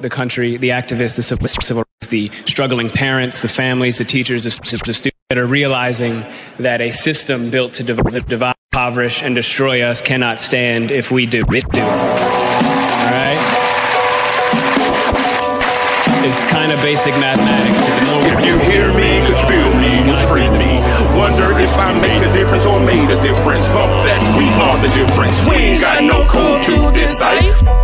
the country, the activists, the civil, rights, the struggling parents, the families, the teachers, the, the students that are realizing that a system built to div- divide, impoverish, and destroy us cannot stand if we do it. Do. All right? It's kind of basic mathematics. If you hear me, could you feel me, could free me? Wonder if I made a difference or made a difference. But that we are the difference. We ain't got no code to decipher.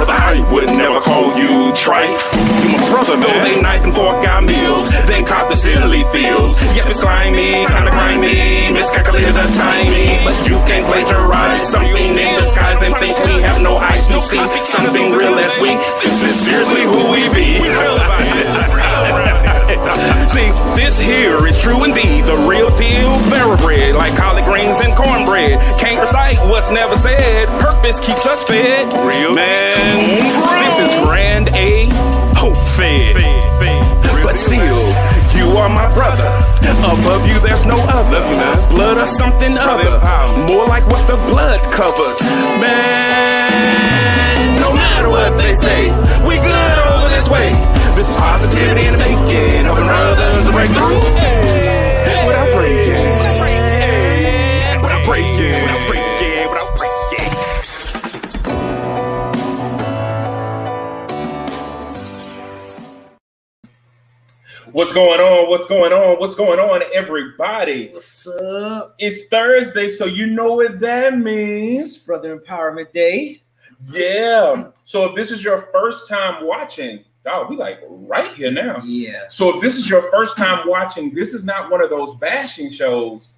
Brother, I would never call you trife. You my brother, though they knife and fork got meals, then cop the silly feels. Yep, it's slimy, kinda grimy, miscalculated the timing. But you can't plagiarize something in disguise and think we have no eyes to see something real as we. This is seriously who we be. See, this here is true indeed, the real deal, thoroughbred, like collard greens and cornbread. Can't recite what's never said. Purpose keeps us fed. Real man, this is grand A, hope fed. But still, you are my brother. Above you, there's no other. Blood or something other. More like what the blood covers. Man, no matter what they say, we good over this way. This is positivity in the making, helping others to break through. Without breaking, without breaking, without breaking, What's going on? What's going on? What's going on, everybody? What's up? It's Thursday, so you know what that It's means. Brother Empowerment Day. Yeah. So if this is your first time watching, oh, we like right here now. Yeah. So if this is your first time watching, this is not one of those bashing shows,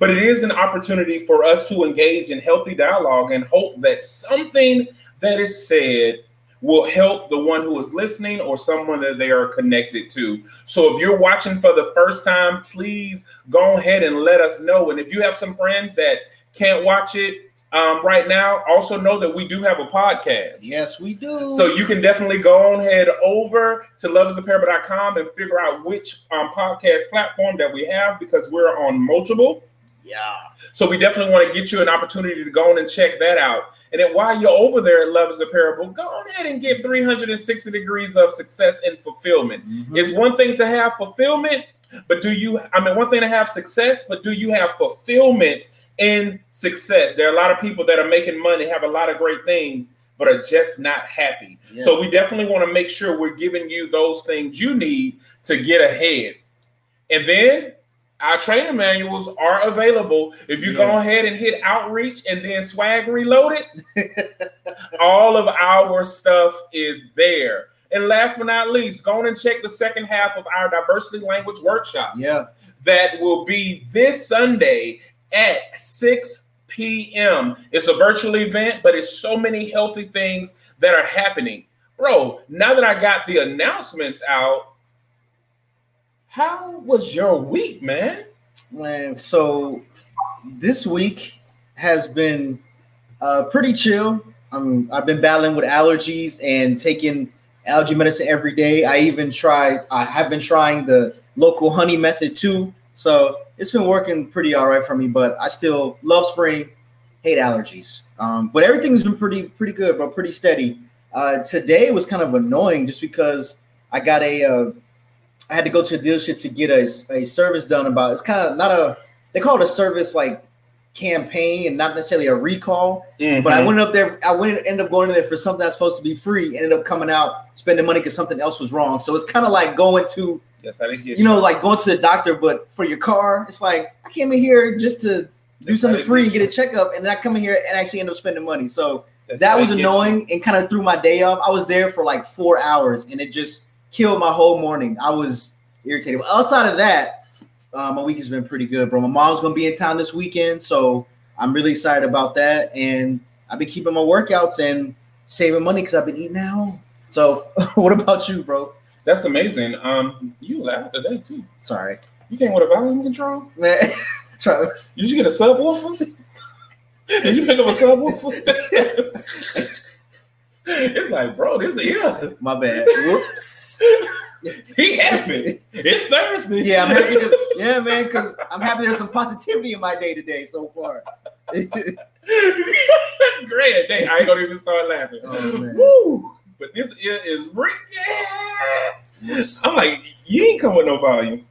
but it is an opportunity for us to engage in healthy dialogue and hope that something that is said will help the one who is listening or someone that they are connected to. So if you're watching for the first time, please go ahead and let us know. And if you have some friends that can't watch it um, right now, also know that we do have a podcast. Yes, we do. So you can definitely go on head over to loveisaparable.com and figure out which um, podcast platform that we have because we're on multiple. Yeah. So we definitely want to get you an opportunity to go on and check that out. And then while you're over there at Love is a Parable, go on ahead and get 360 degrees of success and fulfillment. Mhm. It's one thing to have fulfillment, but do you, I mean, one thing to have success, but do you have fulfillment in success? There are a lot of people that are making money, have a lot of great things, but are just not happy. Yeah. So we definitely want to make sure we're giving you those things you need to get ahead. And then our training manuals are available. If you go ahead and hit outreach and then swag reloaded, all of our stuff is there. And last but not least, go on and check the second half of our diversity language workshop Yeah. that will be this Sunday at 6 p.m. It's a virtual event, but it's so many healthy things that are happening. Bro, now that I got the announcements out, how was your week, man? Man, so this week has been uh, pretty chill. Um, I've been battling with allergies and taking allergy medicine every day. I even tried, I have been trying the local honey method too. So it's been working pretty all right for me, but I still love spring, hate allergies. Um, but everything's been pretty, pretty good, but pretty steady. Uh, today was kind of annoying just because I got a, uh, I had to go to a dealership to get a, a service done about it's kind of not a they call it a service like campaign and not necessarily a recall. But I went up there, I went ended up going in there for something that's supposed to be free, ended up coming out spending money because something else was wrong. So it's kind of like going to Yes, I didn't get you know, like going to the doctor, but for your car, it's like I came in here just to do something free and get a checkup, and then I come in here and actually end up spending money. So That's that was get you. annoying and kind of threw my day off. I was there for like four hours and it just killed my whole morning. I was irritated. But outside of that, uh, my week has been pretty good, bro. My mom's gonna be in town this weekend, so I'm really excited about that. And I've been keeping my workouts and saving money because I've been eating out. So, what about you, bro? That's amazing. Um, you loud today too. Sorry, You came with a volume control. man. Try- Did you get a subwoofer? Did you pick up a subwoofer? it's like, bro, this yeah. my bad. Whoops. He happy. It's Thursday. Yeah, I'm happy. To, yeah, man, because I'm happy there's some positivity in my day today so far. Great day. I ain't gonna even start laughing. Oh, but this ear is Rick. I'm like, you ain't come with no volume.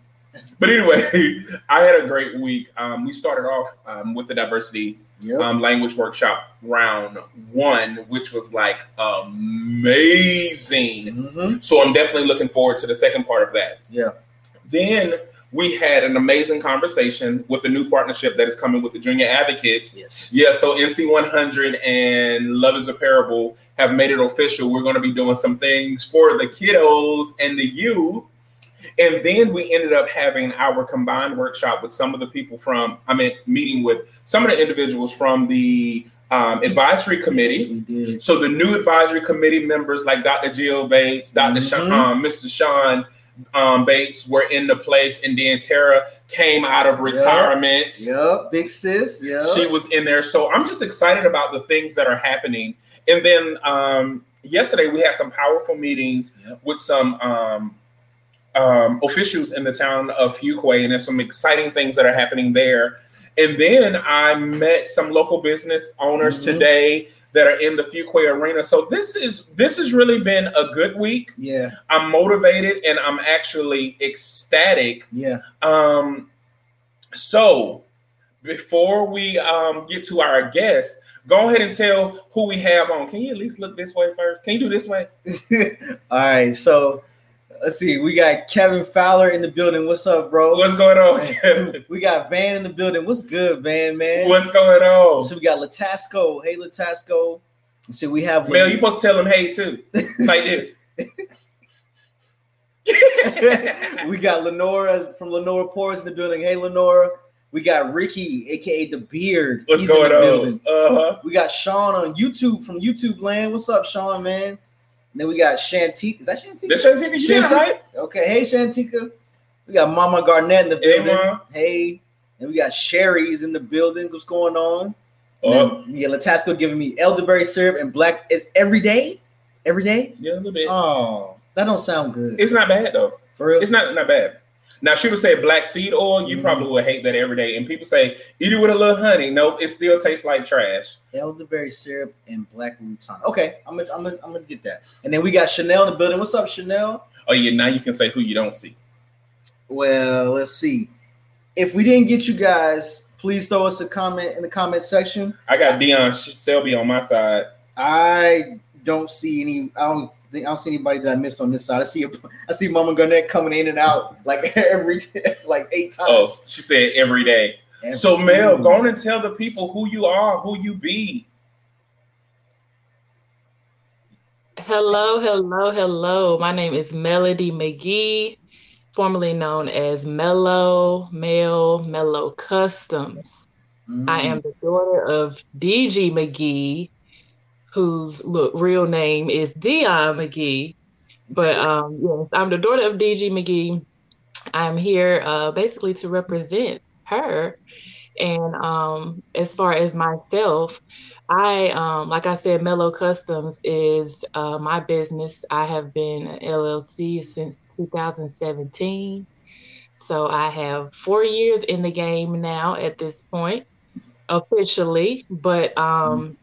But anyway, I had a great week. Um, we started off um, with the diversity Yep. um, language workshop round one, which was like amazing. Mhm. So I'm definitely looking forward to the second part of that. Yeah. Then we had an amazing conversation with a new partnership that is coming with the Junior Advocates. Yes. Yeah, so NC 100 and Love is a Parable have made it official. We're going to be doing some things for the kiddos and the youth. And then we ended up having our combined workshop with some of the people from, I mean, meeting with some of the individuals from the um, advisory committee. Yes. So the new advisory committee members like Dr. Jill Bates, doctor Sha- Mhm. um, Mr. Sean um, Bates were in the place, and then Tara came out of retirement. Yep. Big sis. Yep. She was in there. So I'm just excited about the things that are happening. And then um, yesterday we had some powerful meetings Yep. with some um, um, officials in the town of Fuquay, and there's some exciting things that are happening there. And then I met some local business owners Mhm. today that are in the Fuquay arena. So this is this has really been a good week. yeah. I'm motivated and I'm actually ecstatic Yeah. um, so before we um get to our guest, go ahead and tell who we have on. Can you at least look this way first? Can you do this way? All right. So let's see. We got Kevin Fowler in the building. What's up, bro? What's going on, we got Van in the building. What's good, Van, man? What's going on? So we got Latasco. Hey, Latasco. So we have Mel, you supposed to tell him hey too. Like this. we got Lenora from Lenora Pours in the building. Hey, Lenora. We got Ricky, aka the Beard. What's He's going on? Uh-huh. We got Sean on YouTube from YouTube Land. What's up, Sean, man? And then we got Shantika. Is that Shantika? This Shantika, you Shantika. right? Okay, hey Shantika. We got Mama Garnett in the Hey, building. Mom. Hey, and we got Sherry's in the building. What's going on? Oh, then, yeah, Latasco giving me elderberry syrup and black. It's every day, every day. yeah, a little bit. Oh, that don't sound good. It's not bad though. For real. It's not not bad. Now she would say black seed oil. You Mhm. probably would hate that every day. And people say eat it with a little honey. Nope, it still tastes like trash. elderberry syrup and black rutan. Okay, I'm gonna, I'm gonna, I'm gonna get that. And then we got Chanel in the building. What's up, Chanel? Oh yeah, now you can say who you don't see. Well, let's see. If we didn't get you guys, please throw us a comment in the comment section. I got Dion Selby on my side. I don't see any. I don't I don't see anybody that I missed on this side. I see. A, I see Mama Garnett coming in and out like every like eight times. Oh, she said every day. Every- So Mel, go on and tell the people who you are, who you be. Hello, hello, hello. My name is Melody McGee, formerly known as Mellow Mel Mellow Customs. Mm. I am the daughter of DG McGee, whose look real name is Dion McGee. But um, yes, I'm the daughter of DG McGee. I'm here uh, basically to represent her. And um, as far as myself, I, um, like I said, Mellow Customs is uh, my business. I have been an LLC since 2017. So I have four years in the game now at this point, officially. But um,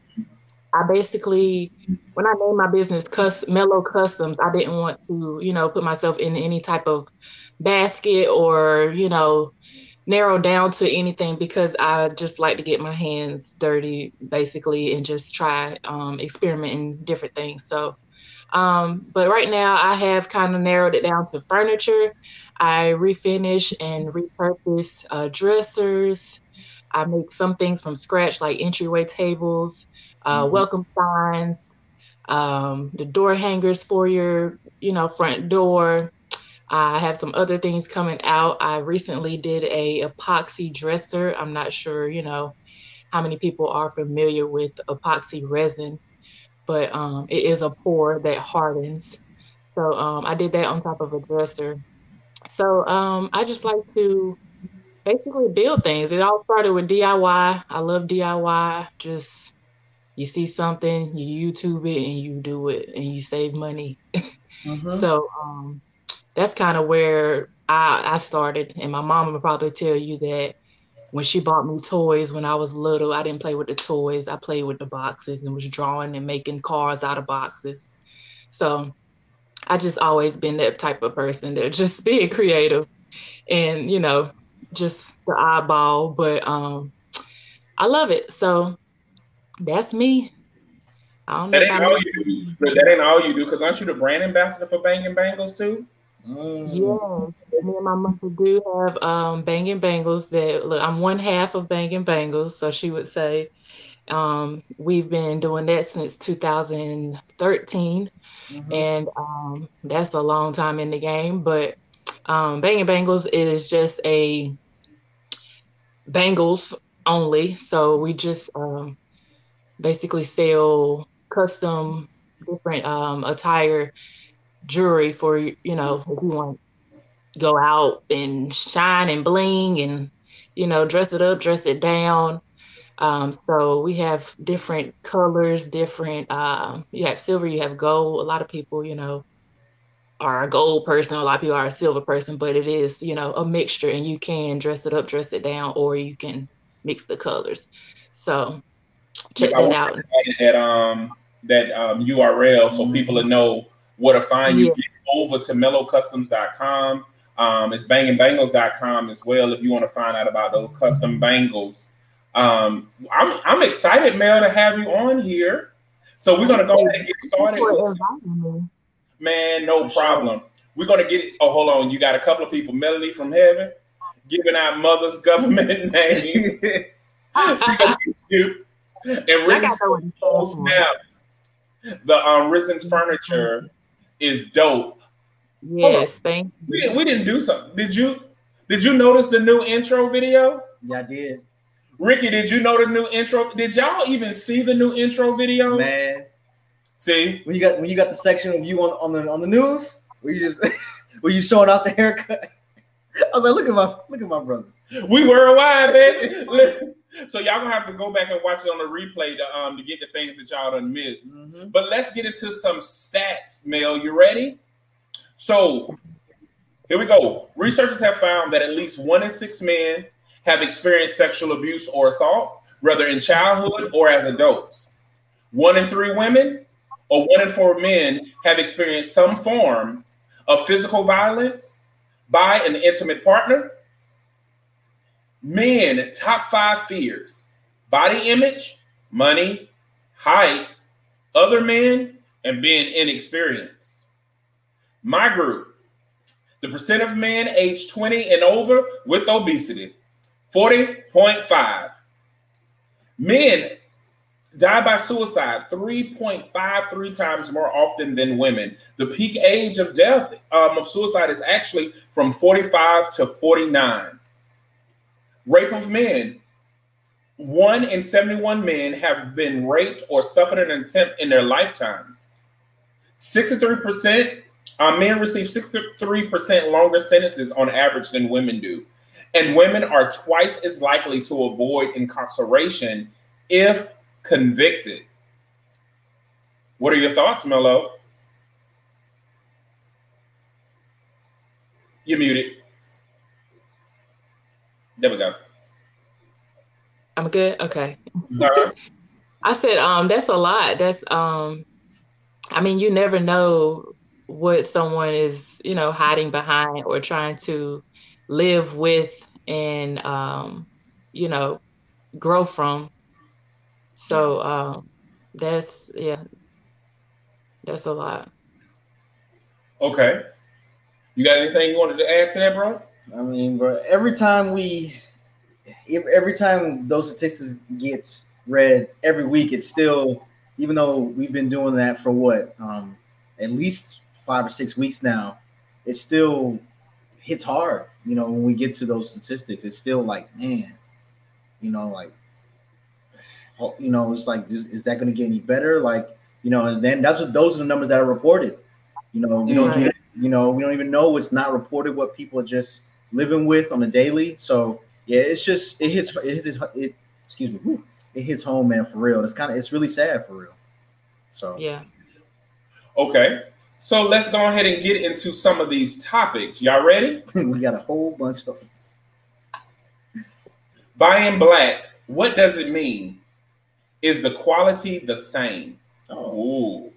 I basically, when I named my business Cus- Mellow Customs, I didn't want to, you know, put myself in any type of basket or, you know, narrow down to anything because I just like to get my hands dirty basically and just try um, experimenting different things. So, um, but right now I have kind of narrowed it down to furniture. I refinish and repurpose uh, dressers. I make some things from scratch, like entryway tables, uh, Mhm. welcome signs, um, the door hangers for your, you know, front door. I have some other things coming out. I recently did a epoxy dresser. I'm not sure, you know, how many people are familiar with epoxy resin, but um, it is a pour that hardens. So um, I did that on top of a dresser. So um, I just like to basically build things. It all started with DIY. I love DIY. Just you see something, you YouTube it, and you do it, and you save money. Mhm. So um, that's kind of where I, I started. And my mom would probably tell you that when she bought me toys when I was little, I didn't play with the toys. I played with the boxes and was drawing and making cards out of boxes. So I just always been that type of person that just being creative and you know, just the eyeball. But um I love it. So that's me. I don't know. That ain't all you do. That ain't all you do. Because aren't you the brand ambassador for Banging Bangles too? Mm. Yeah, me and my mother do have um, Banging Bangles. That look, I'm one half of Banging Bangles, so she would say. Um, we've been doing that since 2013, mm-hmm. and um, that's a long time in the game. But um, Banging Bangles is just a bangles only. So we just um, basically sell custom different um, attire jewelry for you know if you want to go out and shine and bling and you know dress it up dress it down um, so we have different colors different uh, you have silver you have gold a lot of people you know are a gold person a lot of people are a silver person but it is you know a mixture and you can dress it up dress it down or you can mix the colors so check yeah, that out that um that um url so people will know where to find you. Yeah. Get over to mellowcustoms.com. Um, it's bangingbangles.com as well if you want to find out about those custom bangles. Um, I'm, I'm excited, Mel, to have you on here. So we're gonna go ahead and get started. Man, no problem. We're gonna get it. Oh, hold on. You got a couple of people. Melanie from Heaven giving out mother's government name. she gonna get you. And Risen Snap, the um, Risen Furniture is dope. Yes, thank you. We didn't, we didn't do something. Did you did you notice the new intro video? Yeah, I did. Ricky, did you know the new intro? Did y'all even see the new intro video? Man. See? When you got when you got the section of you on, on the on the news, where you just were you showing off the haircut? I was like, look at my look at my brother. We were alive, man. So y'all gonna have to go back and watch it on the replay to um to get the things that y'all done missed. Mm-hmm. But let's get into some stats, Mel. You ready? So here we go. Researchers have found that at least one in six men have experienced sexual abuse or assault, whether in childhood or as adults. One in three women or one in four men have experienced some form of physical violence by an intimate partner Men, top five fears body image, money, height, other men, and being inexperienced. My group, the percent of men aged 20 and over with obesity, 40.5. Men die by suicide 3.53 times more often than women. The peak age of death um, of suicide is actually from 45 to 49. Rape of men. One in 71 men have been raped or suffered an attempt in their lifetime. 63% uh, men receive 63% longer sentences on average than women do. And women are twice as likely to avoid incarceration if convicted. What are your thoughts, Mello? You're muted. There we go. I'm good. Okay. I said, um, that's a lot. That's um, I mean, you never know what someone is, you know, hiding behind or trying to live with and um, you know, grow from. So um that's yeah, that's a lot. Okay. You got anything you wanted to add to that, bro? I mean, bro, every time we, every time those statistics get read every week, it's still, even though we've been doing that for what, um, at least five or six weeks now, it still hits hard. You know, when we get to those statistics, it's still like, man, you know, like, you know, it's like, is, is that going to get any better? Like, you know, and then that's what those are the numbers that are reported. You know, we don't, you know, we don't even know what's not reported. What people are just living with on a daily. So yeah, it's just it hits it hits it, excuse me, whew, it hits home, man, for real. It's kind of it's really sad for real. So yeah. Okay. So let's go ahead and get into some of these topics. Y'all ready? we got a whole bunch of buying black. What does it mean? Is the quality the same? Oh. Ooh.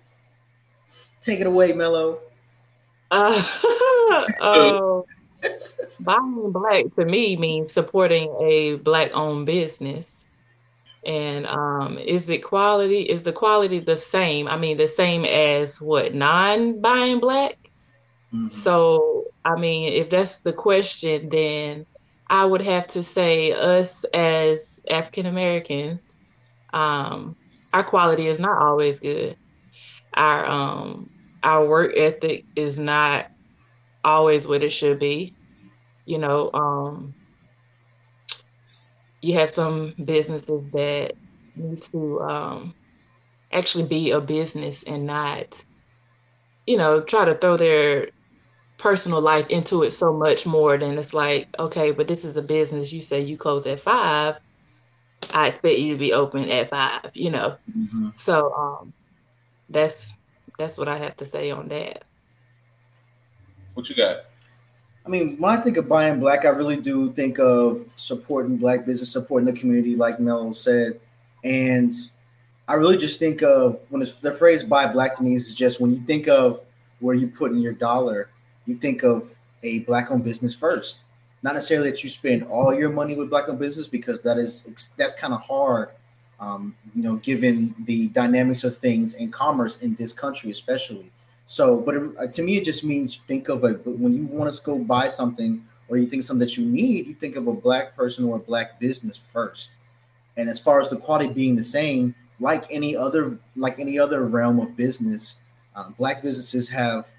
Take it away, Mello. Uh, uh, buying black to me means supporting a black owned business. And um, is it quality? Is the quality the same? I mean, the same as what non buying black? Mm-hmm. So, I mean, if that's the question, then I would have to say us as African Americans, um, our quality is not always good. Our um, our work ethic is not always what it should be. You know, um, you have some businesses that need to um, actually be a business and not, you know, try to throw their personal life into it so much more than it's like, okay, but this is a business. You say you close at five. I expect you to be open at five, you know. Mm-hmm. So um that's that's what I have to say on that. What you got? I mean, when I think of buying black, I really do think of supporting black business, supporting the community, like Mel said. And I really just think of when it's the phrase buy black to me is just when you think of where you put in your dollar, you think of a black owned business first. Not necessarily that you spend all your money with black owned business because that is that's kind of hard, um, you know, given the dynamics of things in commerce in this country, especially. So, but it, uh, to me, it just means think of a when you want to go buy something or you think something that you need, you think of a black person or a black business first. And as far as the quality being the same, like any other like any other realm of business, um, black businesses have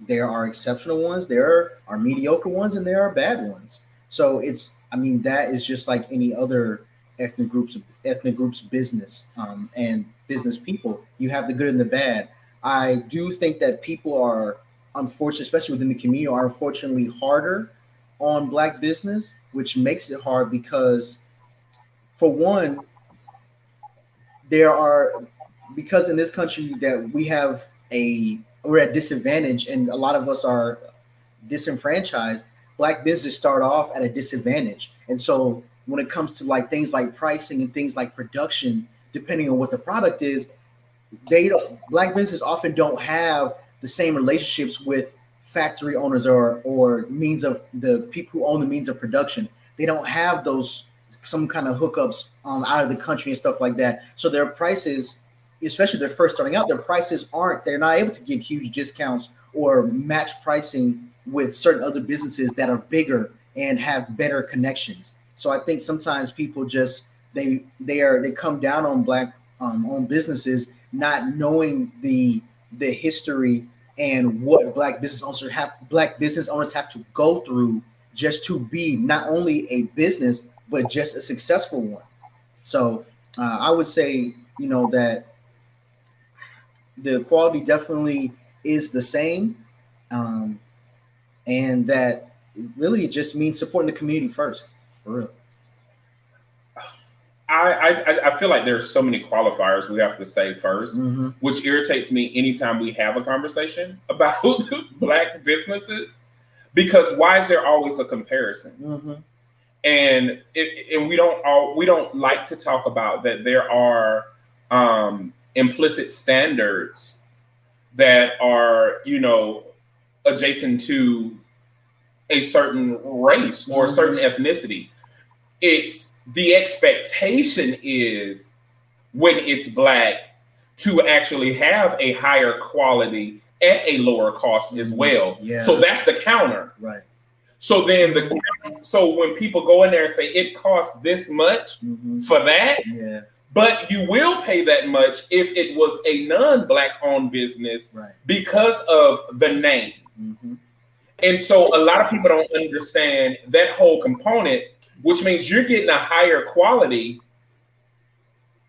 there are exceptional ones, there are mediocre ones, and there are bad ones. So it's, I mean, that is just like any other ethnic groups, ethnic groups business um, and business people. You have the good and the bad. I do think that people are unfortunately, especially within the community, are unfortunately harder on black business, which makes it hard because, for one, there are because in this country that we have a we're at disadvantage and a lot of us are disenfranchised black business start off at a disadvantage. And so when it comes to like things like pricing and things like production depending on what the product is they don't black businesses often don't have the same relationships with factory owners or or means of the people who own the means of production. They don't have those some kind of hookups um, out of the country and stuff like that. So their prices especially they're first starting out, their prices aren't, they're not able to give huge discounts or match pricing with certain other businesses that are bigger and have better connections. So I think sometimes people just they they are they come down on black um, owned businesses not knowing the the history and what black business owners have black business owners have to go through just to be not only a business but just a successful one. So uh, I would say you know that the quality definitely is the same, um, and that really just means supporting the community first, for real. I, I, I feel like there's so many qualifiers we have to say 1st mm-hmm. which irritates me anytime we have a conversation about black businesses, because why is there always a comparison? Mm-hmm. And it, and we don't all we don't like to talk about that there are um, implicit standards that are, you know, adjacent to a certain race or a certain mm-hmm. ethnicity. It's the expectation is when it's black to actually have a higher quality at a lower cost as mm-hmm. well. Yeah. So that's the counter. Right. So then the so when people go in there and say it costs this much mm-hmm. for that, yeah. But you will pay that much if it was a non-black owned business right. because of the name. Mm-hmm. And so a lot of people don't understand that whole component, which means you're getting a higher quality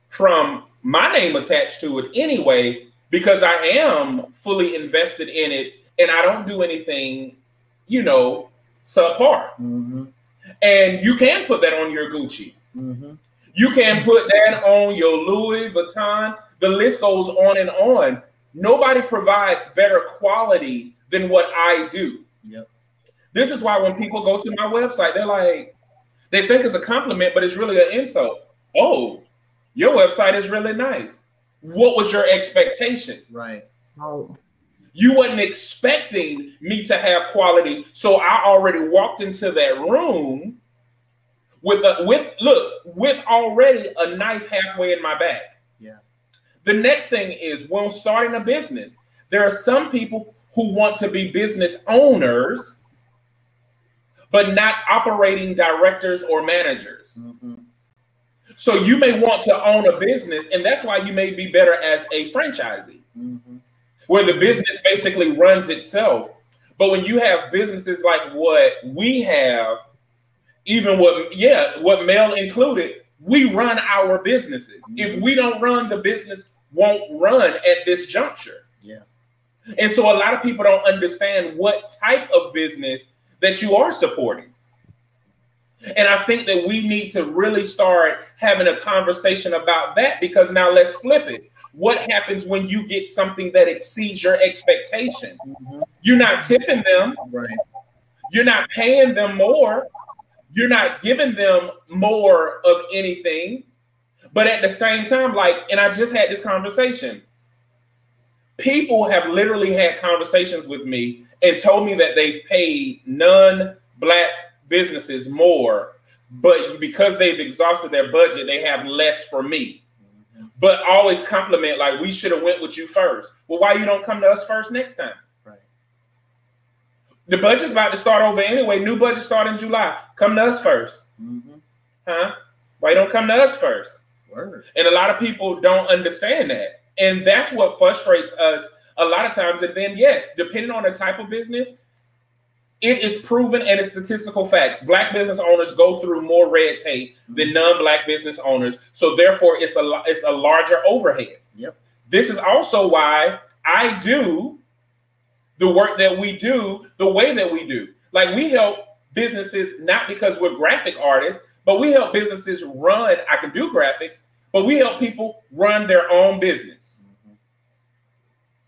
from my name attached to it anyway, because I am fully invested in it and I don't do anything, you know, subpar. Mm-hmm. And you can put that on your Gucci. Mm-hmm. You can put that on your Louis Vuitton. The list goes on and on. Nobody provides better quality than what I do. Yep. This is why when people go to my website, they're like, they think it's a compliment, but it's really an insult. Oh, your website is really nice. What was your expectation? Right. Oh. You wasn't expecting me to have quality, so I already walked into that room with a with look with already a knife halfway in my back. Yeah. The next thing is when starting a business, there are some people who want to be business owners, but not operating directors or managers. Mm-hmm. So you may want to own a business, and that's why you may be better as a franchisee, Mm-hmm. where the business basically runs itself. But when you have businesses like what we have, even what yeah, what Mel included, we run our businesses. If we don't run, the business won't run at this juncture. Yeah. And so a lot of people don't understand what type of business that you are supporting. And I think that we need to really start having a conversation about that because now let's flip it. What happens when you get something that exceeds your expectation? Mhm. You're not tipping them, Right. you're not paying them more, you're not giving them more of anything. But at the same time, like, and I just had this conversation. People have literally had conversations with me and told me that they've paid non-black businesses more, but because they've exhausted their budget, they have less for me. But always compliment like we should have went with you first. Well, why you don't come to us first next time? The budget's about to start over anyway. New budget start in July. Come to us first, Mm-hmm. huh? Why you don't come to us first? Word. And a lot of people don't understand that. And that's what frustrates us a lot of times. And then, yes, depending on the type of business, it is proven and it's statistical facts. Black business owners go through more red tape than non-black business owners. So therefore, it's a it's a larger overhead. Yep. This is also why I do the work that we do the way that we do. Like we help businesses not because we're graphic artists, but we help businesses run. I can do graphics, but we help people run their own business. Mhm.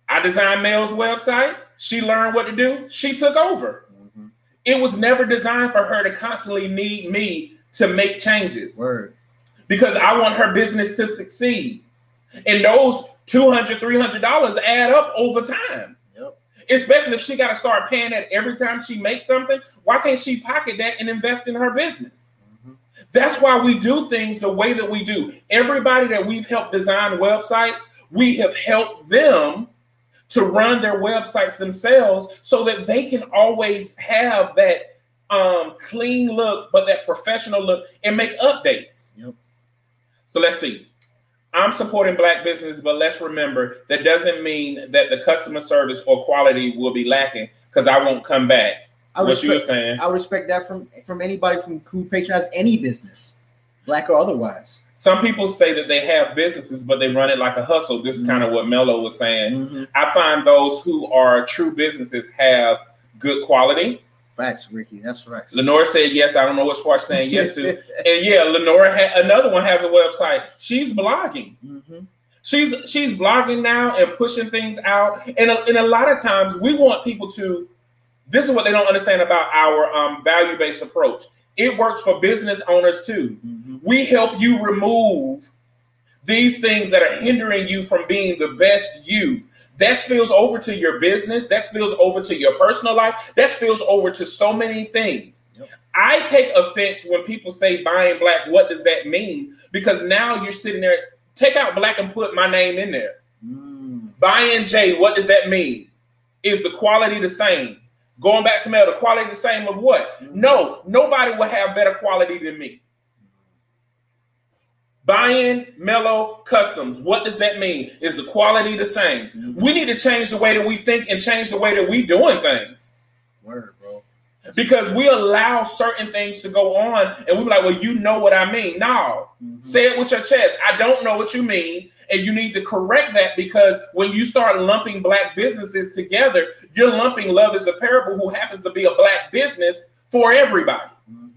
I designed Mel's website. She learned what to do. She took over. Mhm. It was never designed for her to constantly need me to make changes Word. because I want her business to succeed. And those $200, $300 add up over time. Especially if she got to start paying that every time she makes something. Why can't she pocket that and invest in her business? Mhm. That's why we do things the way that we do. Everybody that we've helped design websites, we have helped them to run their websites themselves so that they can always have that um, clean look, but that professional look and make updates. Yep. So let's see. I'm supporting black business, but let's remember that doesn't mean that the customer service or quality will be lacking because I won't come back. I what you were saying. I would respect that from from anybody from who patronizes any business, black or otherwise. Some people say that they have businesses, but they run it like a hustle. This is Mm-hmm. kind of what Mello was saying. Mhm. I find those who are true businesses have good quality. Facts, Ricky. That's right. Lenore said yes. I don't know what Spark's saying yes to. And yeah, Lenore had another one has a website. She's blogging. Mhm. She's she's blogging now and pushing things out. And a, and a lot of times we want people to. This is what they don't understand about our um, value based approach. It works for business owners too. Mhm. We help you remove these things that are hindering you from being the best you. That spills over to your business. That spills over to your personal life. That spills over to so many things. Yep. I take offense when people say buying black. What does that mean? Because now you're sitting there, take out black and put my name in there. Mm. Buying J, what does that mean? Is the quality the same? Going back to mail, the quality the same of what? Mhm. No, nobody will have better quality than me. Buying Mellow Customs, what does that mean? Is the quality the same? Mhm. We need to change the way that we think and change the way that we doing things. Word, bro. That's Because we allow certain things to go on and we're like, well, you know what I mean. No, Mhm. say it with your chest. I don't know what you mean. And you need to correct that because when you start lumping black businesses together, you're lumping Love is a Parable, who happens to be a black business, for everybody. Mhm.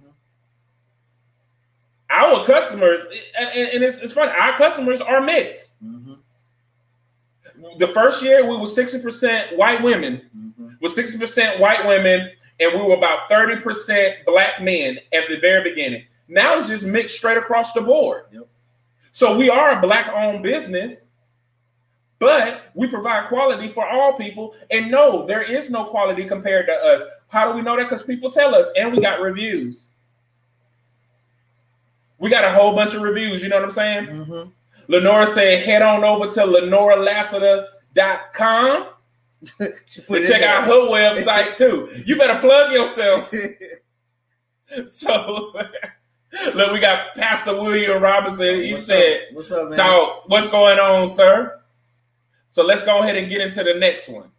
Our customers, and, it's, it's funny, our customers are mixed. Mhm. The first year, we were 60% white women, Mhm. with 60% white women, and we were about 30% black men at the very beginning. Now it's just mixed straight across the board. Yep. So we are a black owned business, but we provide quality for all people. And no, there is no quality compared to us. How do we know that? Because people tell us, and we got reviews. We got a whole bunch of reviews. You know what I'm saying? Mhm. Lenora said, head on over to lenoralassiter.com to check out her website too. You better plug yourself. So, look, we got Pastor William Robinson. He What's said, up? "What's up, man?" Talk, what's going on, sir? So let's go ahead and get into the next one.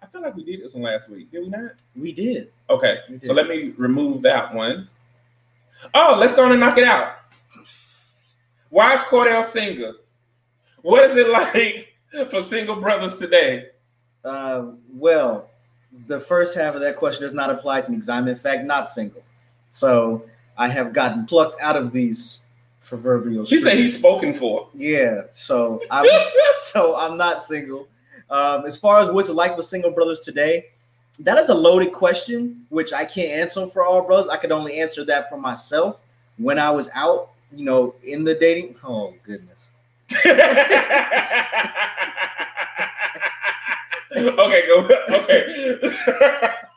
I feel like we did this one last week, did we not? We did. Okay, We did. so let me remove that one. Oh, let's go on and knock it out. Why is Cordell single? What is it like for single brothers today? Uh, well, the first half of that question does not apply to me because I'm in fact not single. So I have gotten plucked out of these proverbial. She said he's spoken for. Yeah. So I'm so I'm not single. Um, as far as what's it like for single brothers today, that is a loaded question, which I can't answer for all brothers. I could only answer that for myself when I was out, you know, in the dating. Oh goodness. okay, go. Okay.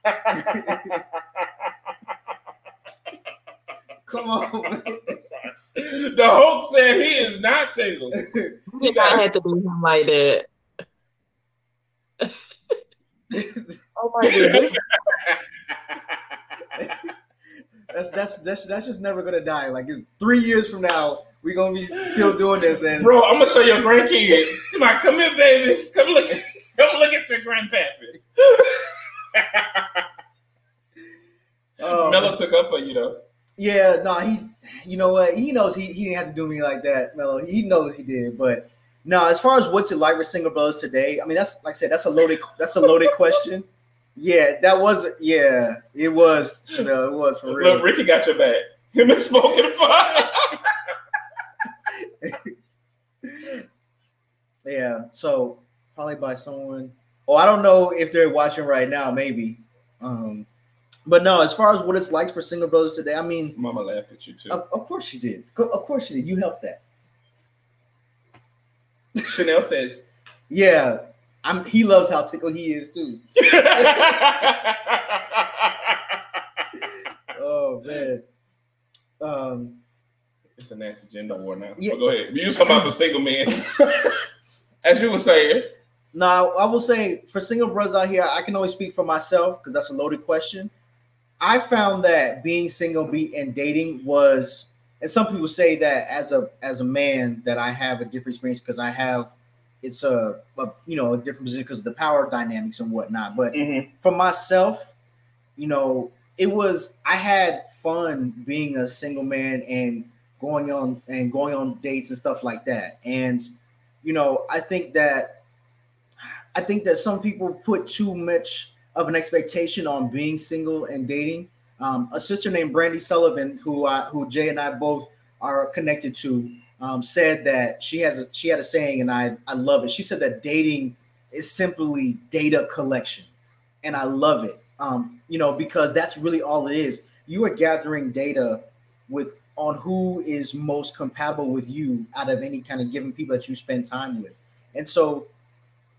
Come on. the Hulk said he is not single. You did not have to do him like that. My goodness. that's that's that's that's just never gonna die. Like it's three years from now, we're gonna be still doing this. And Bro, I'm gonna show your grandkids. Come on, come here, babies. Come look. Come look at your grandpappy. Oh. Mello took up for you though. yeah, no, he, you know what? He knows he he didn't have to do me like that, Mello. He knows he did, but no. As far as what's it like with single brothers today? I mean, that's like I said, that's a loaded that's a loaded question. Yeah, that was yeah, it was. Chanel, it was for real. Look, Ricky got your back. Him and smoking fire. Yeah, so probably by someone. Oh, I don't know if they're watching right now, maybe. Um, but no, as far as what it's like for single brothers today, I mean, Mama laughed at you too. of, of course she did. Of course she did. You helped that. Chanel says. Yeah, I'm. He loves how tickled he is too. Oh man. Um, it's a nasty gender war now. Yeah. But go ahead. You talking about the single man. As you were saying. Now, I will say for single brothers out here, I can only speak for myself because that's a loaded question. I found that being single, be and dating was, and some people say that as a as a man that I have a different experience because I have, it's a, a you know a different position because of the power dynamics and whatnot. But Mhm. for myself, you know, it was I had fun being a single man and going on and going on dates and stuff like that. And you know, I think that I think that some people put too much of an expectation on being single and dating. Um, a sister named Brandy Sullivan, who I, who Jay and I both are connected to, um, said that she has a, she had a saying, and I I love it. She said that dating is simply data collection, and I love it. Um, you know, because that's really all it is. You are gathering data with on who is most compatible with you out of any kind of given people that you spend time with, and so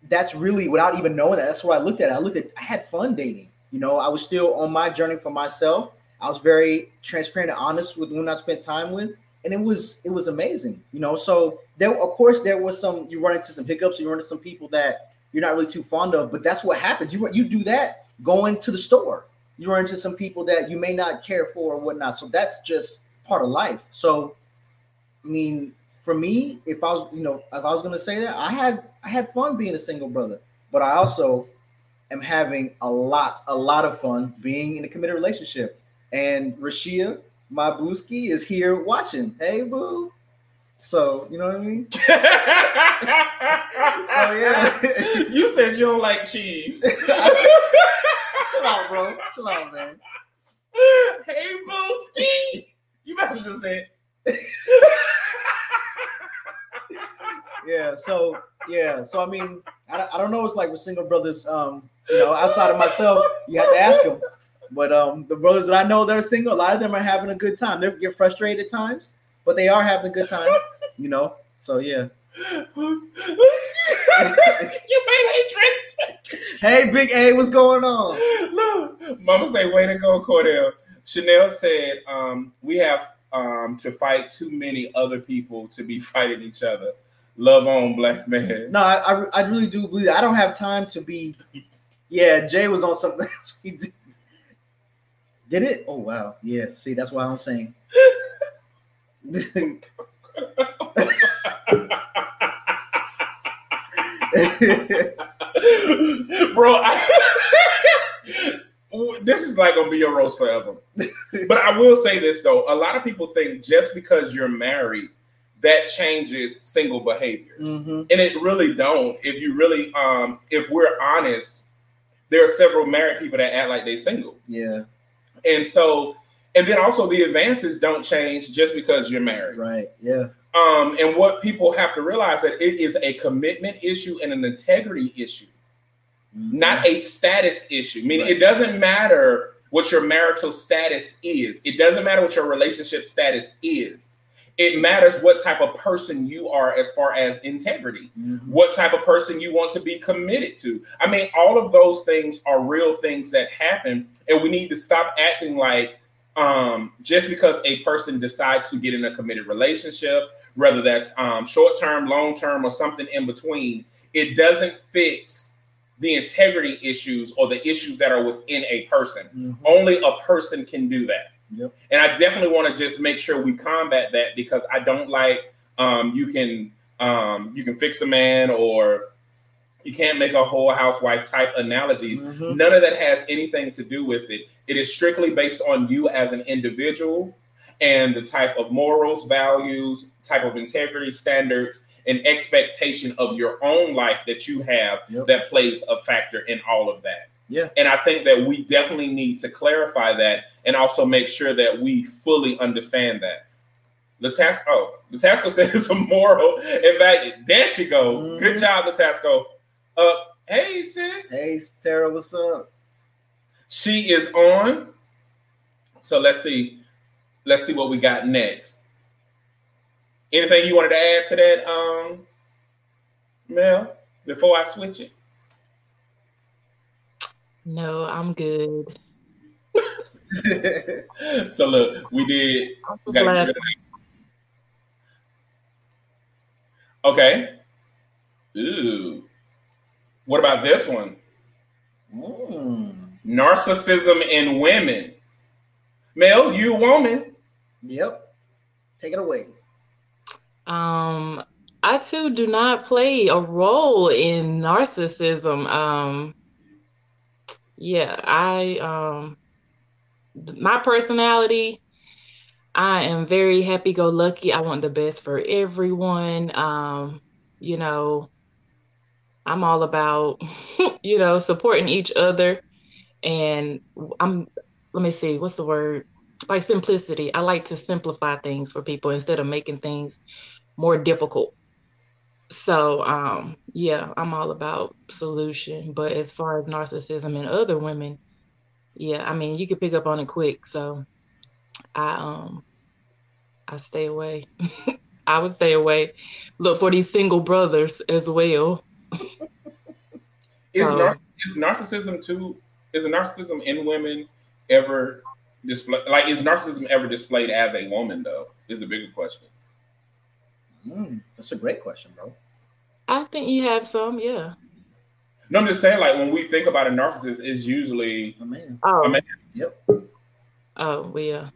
that's really without even knowing that. That's what I looked at. I looked at. I had fun dating. You know, I was still on my journey for myself. I was very transparent and honest with when I spent time with, and it was it was amazing. You know, so there of course there was some you run into some hiccups. You run into some people that you're not really too fond of, but that's what happens. You you do that going to the store. You run into some people that you may not care for or whatnot. So that's just part of life. So, I mean, for me, if I was, you know, if I was gonna say that, I had I had fun being a single brother, but I also am having a lot, a lot of fun being in a committed relationship. And Rashia, my booski, is here watching. Hey, boo. So you know what I mean? So yeah. you said you don't like cheese. Chill out, bro. Chill out, man. hey, Booski. You better just say it. Yeah. So yeah. So I mean, I, don't- I don't know. It's like with single brothers. Um, you know, outside of myself, you have to ask them. But um, the brothers that I know that are single, a lot of them are having a good time. They get frustrated at times, but they are having a good time. You know. So yeah. you made a Hey, Big A, what's going on? Look, Mama say, "Way to go, Cordell." Chanel said, um, "We have um, to fight too many other people to be fighting each other." Love on, black man. No, I, I, I really do believe that. I don't have time to be. Yeah, Jay was on something did. It? Oh wow. Yeah. See, that's why I'm saying. Bro, I, this is like gonna be your roast forever. But I will say this though: a lot of people think just because you're married, that changes single behaviors, Mhm. and it really don't. If you really, um, if we're honest, there are several married people that act like they're single, Yeah. And so, and then also the advances don't change just because you're married. Right. Yeah. Um, and what people have to realize that it is a commitment issue and an integrity issue, not a status issue. Meaning, Right. it doesn't matter what your marital status is. It doesn't matter what your relationship status is. It matters what type of person you are as far as integrity, Mhm. what type of person you want to be committed to. I mean, all of those things are real things that happen, and we need to stop acting like um, just because a person decides to get in a committed relationship, whether that's um, short term, long term, or something in between, it doesn't fix the integrity issues or the issues that are within a person. Mhm. Only a person can do that. Yep. And I definitely want to just make sure we combat that because I don't like um, you can um, you can fix a man or you can't make a whole housewife type analogies. Mhm. None of that has anything to do with it. It is strictly based on you as an individual and the type of morals, values, type of integrity, standards, and expectation of your own life that you have Yep. that plays a factor in all of that. Yeah. And I think that we definitely need to clarify that and also make sure that we fully understand that. Latasco, oh, Latasco said it's a moral. In fact, there she go. Good Mhm. job, Latasco. Uh, hey sis. Hey, Tara, what's up? She is on. So let's see. Let's see what we got next. Anything you wanted to add to that, um, Mel, before I switch it? No, I'm good. So look, we did we gotta glad- get rid of that. Okay. Ooh. What about this one? Mm. Narcissism in women. Mel, you woman. Yep. Take it away. Um, I too do not play a role in narcissism. Um, yeah, I um, my personality, I am very happy-go-lucky. I want the best for everyone. Um, you know, I'm all about, you know, supporting each other, and I'm. Let me see, what's the word? Like simplicity. I like to simplify things for people instead of making things more difficult. So um yeah, I'm all about solution. But as far as narcissism and other women, yeah, I mean you can pick up on it quick. So I um I stay away. I would stay away. Look for these single brothers as well. Is, Um, nar- is narcissism too? Is narcissism in women ever displayed? Like, is narcissism ever displayed as a woman? Though, is the bigger question. Mm, that's a great question, bro. I think you have some, yeah. No, I'm just saying. Like, when we think about a narcissist, it's usually Oh, man. Oh, I mean- Yep. oh, well, yeah.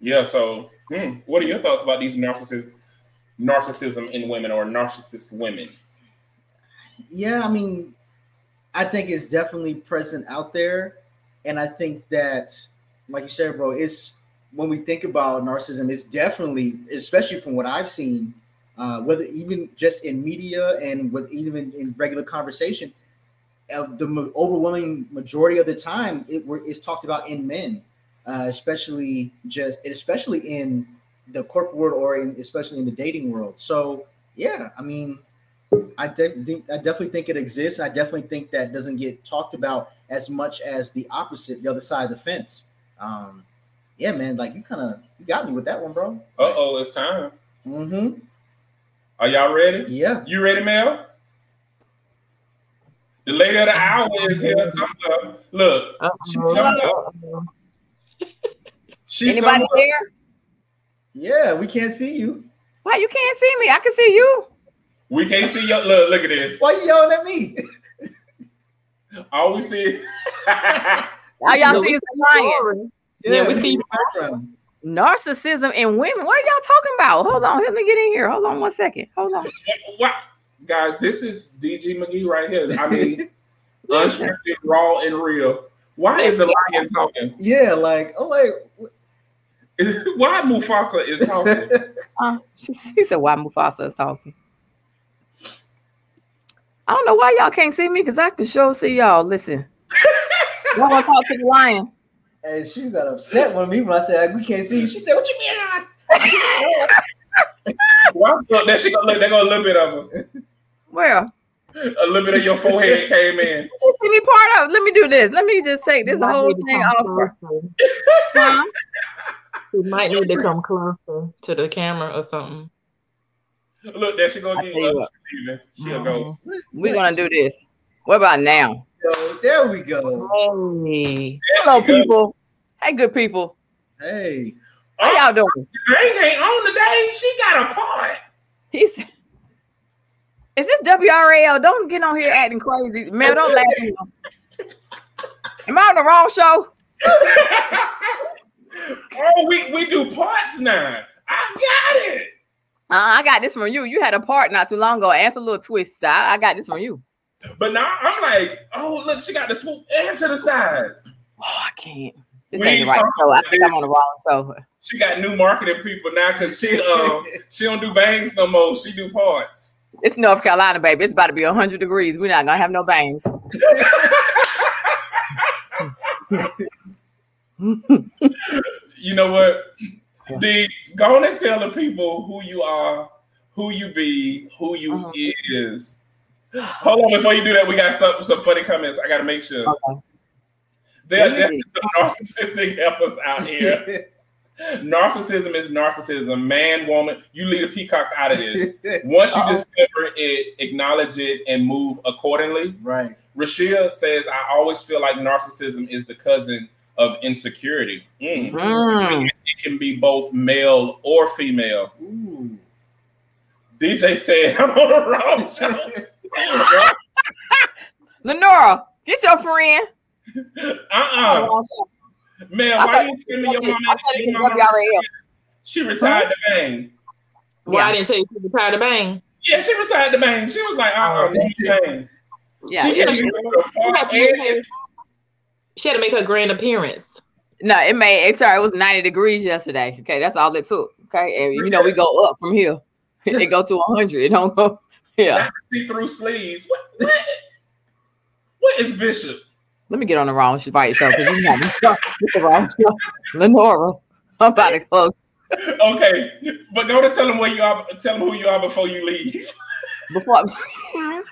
yeah. So, hmm, what are your thoughts about these narcissists? Narcissism in women or narcissist women? Yeah, I mean, I think it's definitely present out there. And I think that, like you said, bro, it's when we think about narcissism, it's definitely, especially from what I've seen, uh, whether even just in media and with even in regular conversation, uh, the overwhelming majority of the time, it is talked about in men, uh, especially just, especially in the corporate world or in, especially in the dating world. So, yeah, I mean, I de- I definitely think it exists. I definitely think that doesn't get talked about as much as the opposite, the other side of the fence. Um, yeah, man, like you kind of you got me with that one, bro. Uh oh, it's time. Mm-hmm. Are y'all ready? Yeah. You ready, Mel? The lady of the hour is here. Some look, she Uh-oh. jumped She Anybody summed there? Yeah, we can't see you. Why you can't see me? I can see you. We can't see you. look. Look at this. Why you yelling at me? All we see. All y'all Look, see is the lion. Sorry. Yeah, we we see in the background. Narcissism in women. What are y'all talking about? Hold on, let me get in here. Hold on one second. Hold on. what, guys? This is DG McGee right here. I mean, unscripted, raw, and real. Why is the lion talking? Yeah, like I'm like, Why Mufasa is talking? Uh, she, he said, "Why Mufasa is talking." I don't know why y'all can't see me because I can sure see y'all. Listen, y'all want to talk to the lion? And she got upset with me when I said we can't see you. She said, "What you mean?" Why? Look, there she go. Look, there go a little bit of her. Where? A little bit of your forehead came in. You see me part of. Let me do this. Let me just take this whole thing off. Huh? We might need to come closer to the camera or something. Look, there she go I again. tell you what. she's leaving. She'll go. We're gonna do this. What about now? Yo, there we go. Hey, Hello, There she go. people. Hey, good people. Hey, How Oh, y'all doing? Drake ain't on today. She got a part. He's. Is this WRL? Don't get on here acting crazy. Man, don't laugh. At Am I on the wrong show? oh, we, we do parts now. I got it. Uh, I got this from you. You had a part not too long ago. Answer a little twist. I, I got this from you. But now I'm like, oh, look, she got the swoop and to the sides. Oh, I can't. This We ain't the right show. I think I'm on the wrong show. She got new marketing people now because she um she don't do bangs no more. She do parts. It's North Carolina, baby. It's about to be 100 degrees. We're not gonna have no bangs. You know what? D, go on and tell the people who you are, who you be, who you Uh-huh. is. Hold on, before you do that, we got some some funny comments. I gotta make sure. Okay. There, there's some narcissistic helpers out here. Narcissism is narcissism. Man, woman, you lead a peacock out of this. Once you Uh-oh. discover it, acknowledge it, and move accordingly. right. Rashia says, I always feel like narcissism is the cousin of insecurity. Mm. Mm. It can be both male or female. Ooh. DG said, I'm on the wrong show. Lenora, get your friend. uh-uh. Man, I why thought- you tell me your I mama, thought it your was mama she retired the bang. well, Yeah. I didn't tell you to retire the bang. Yeah, she retired the bang. She was like, uh-uh, Oh, bang. Yeah. she yeah. can she- go to a party had to make her- She had to make her grand appearance. No, it made it sorry, it was 90 degrees yesterday. Okay, that's all it took. Okay, and you know we go up from here. It go to 100. It don't go. Yeah. not see-through sleeves. What, what? what is Bishop? Let me get on the wrong sh- right show because you got me with the wrong show. Lenora, I'm about to close. Okay, but go to tell them where you are. Tell them who you are before you leave. Before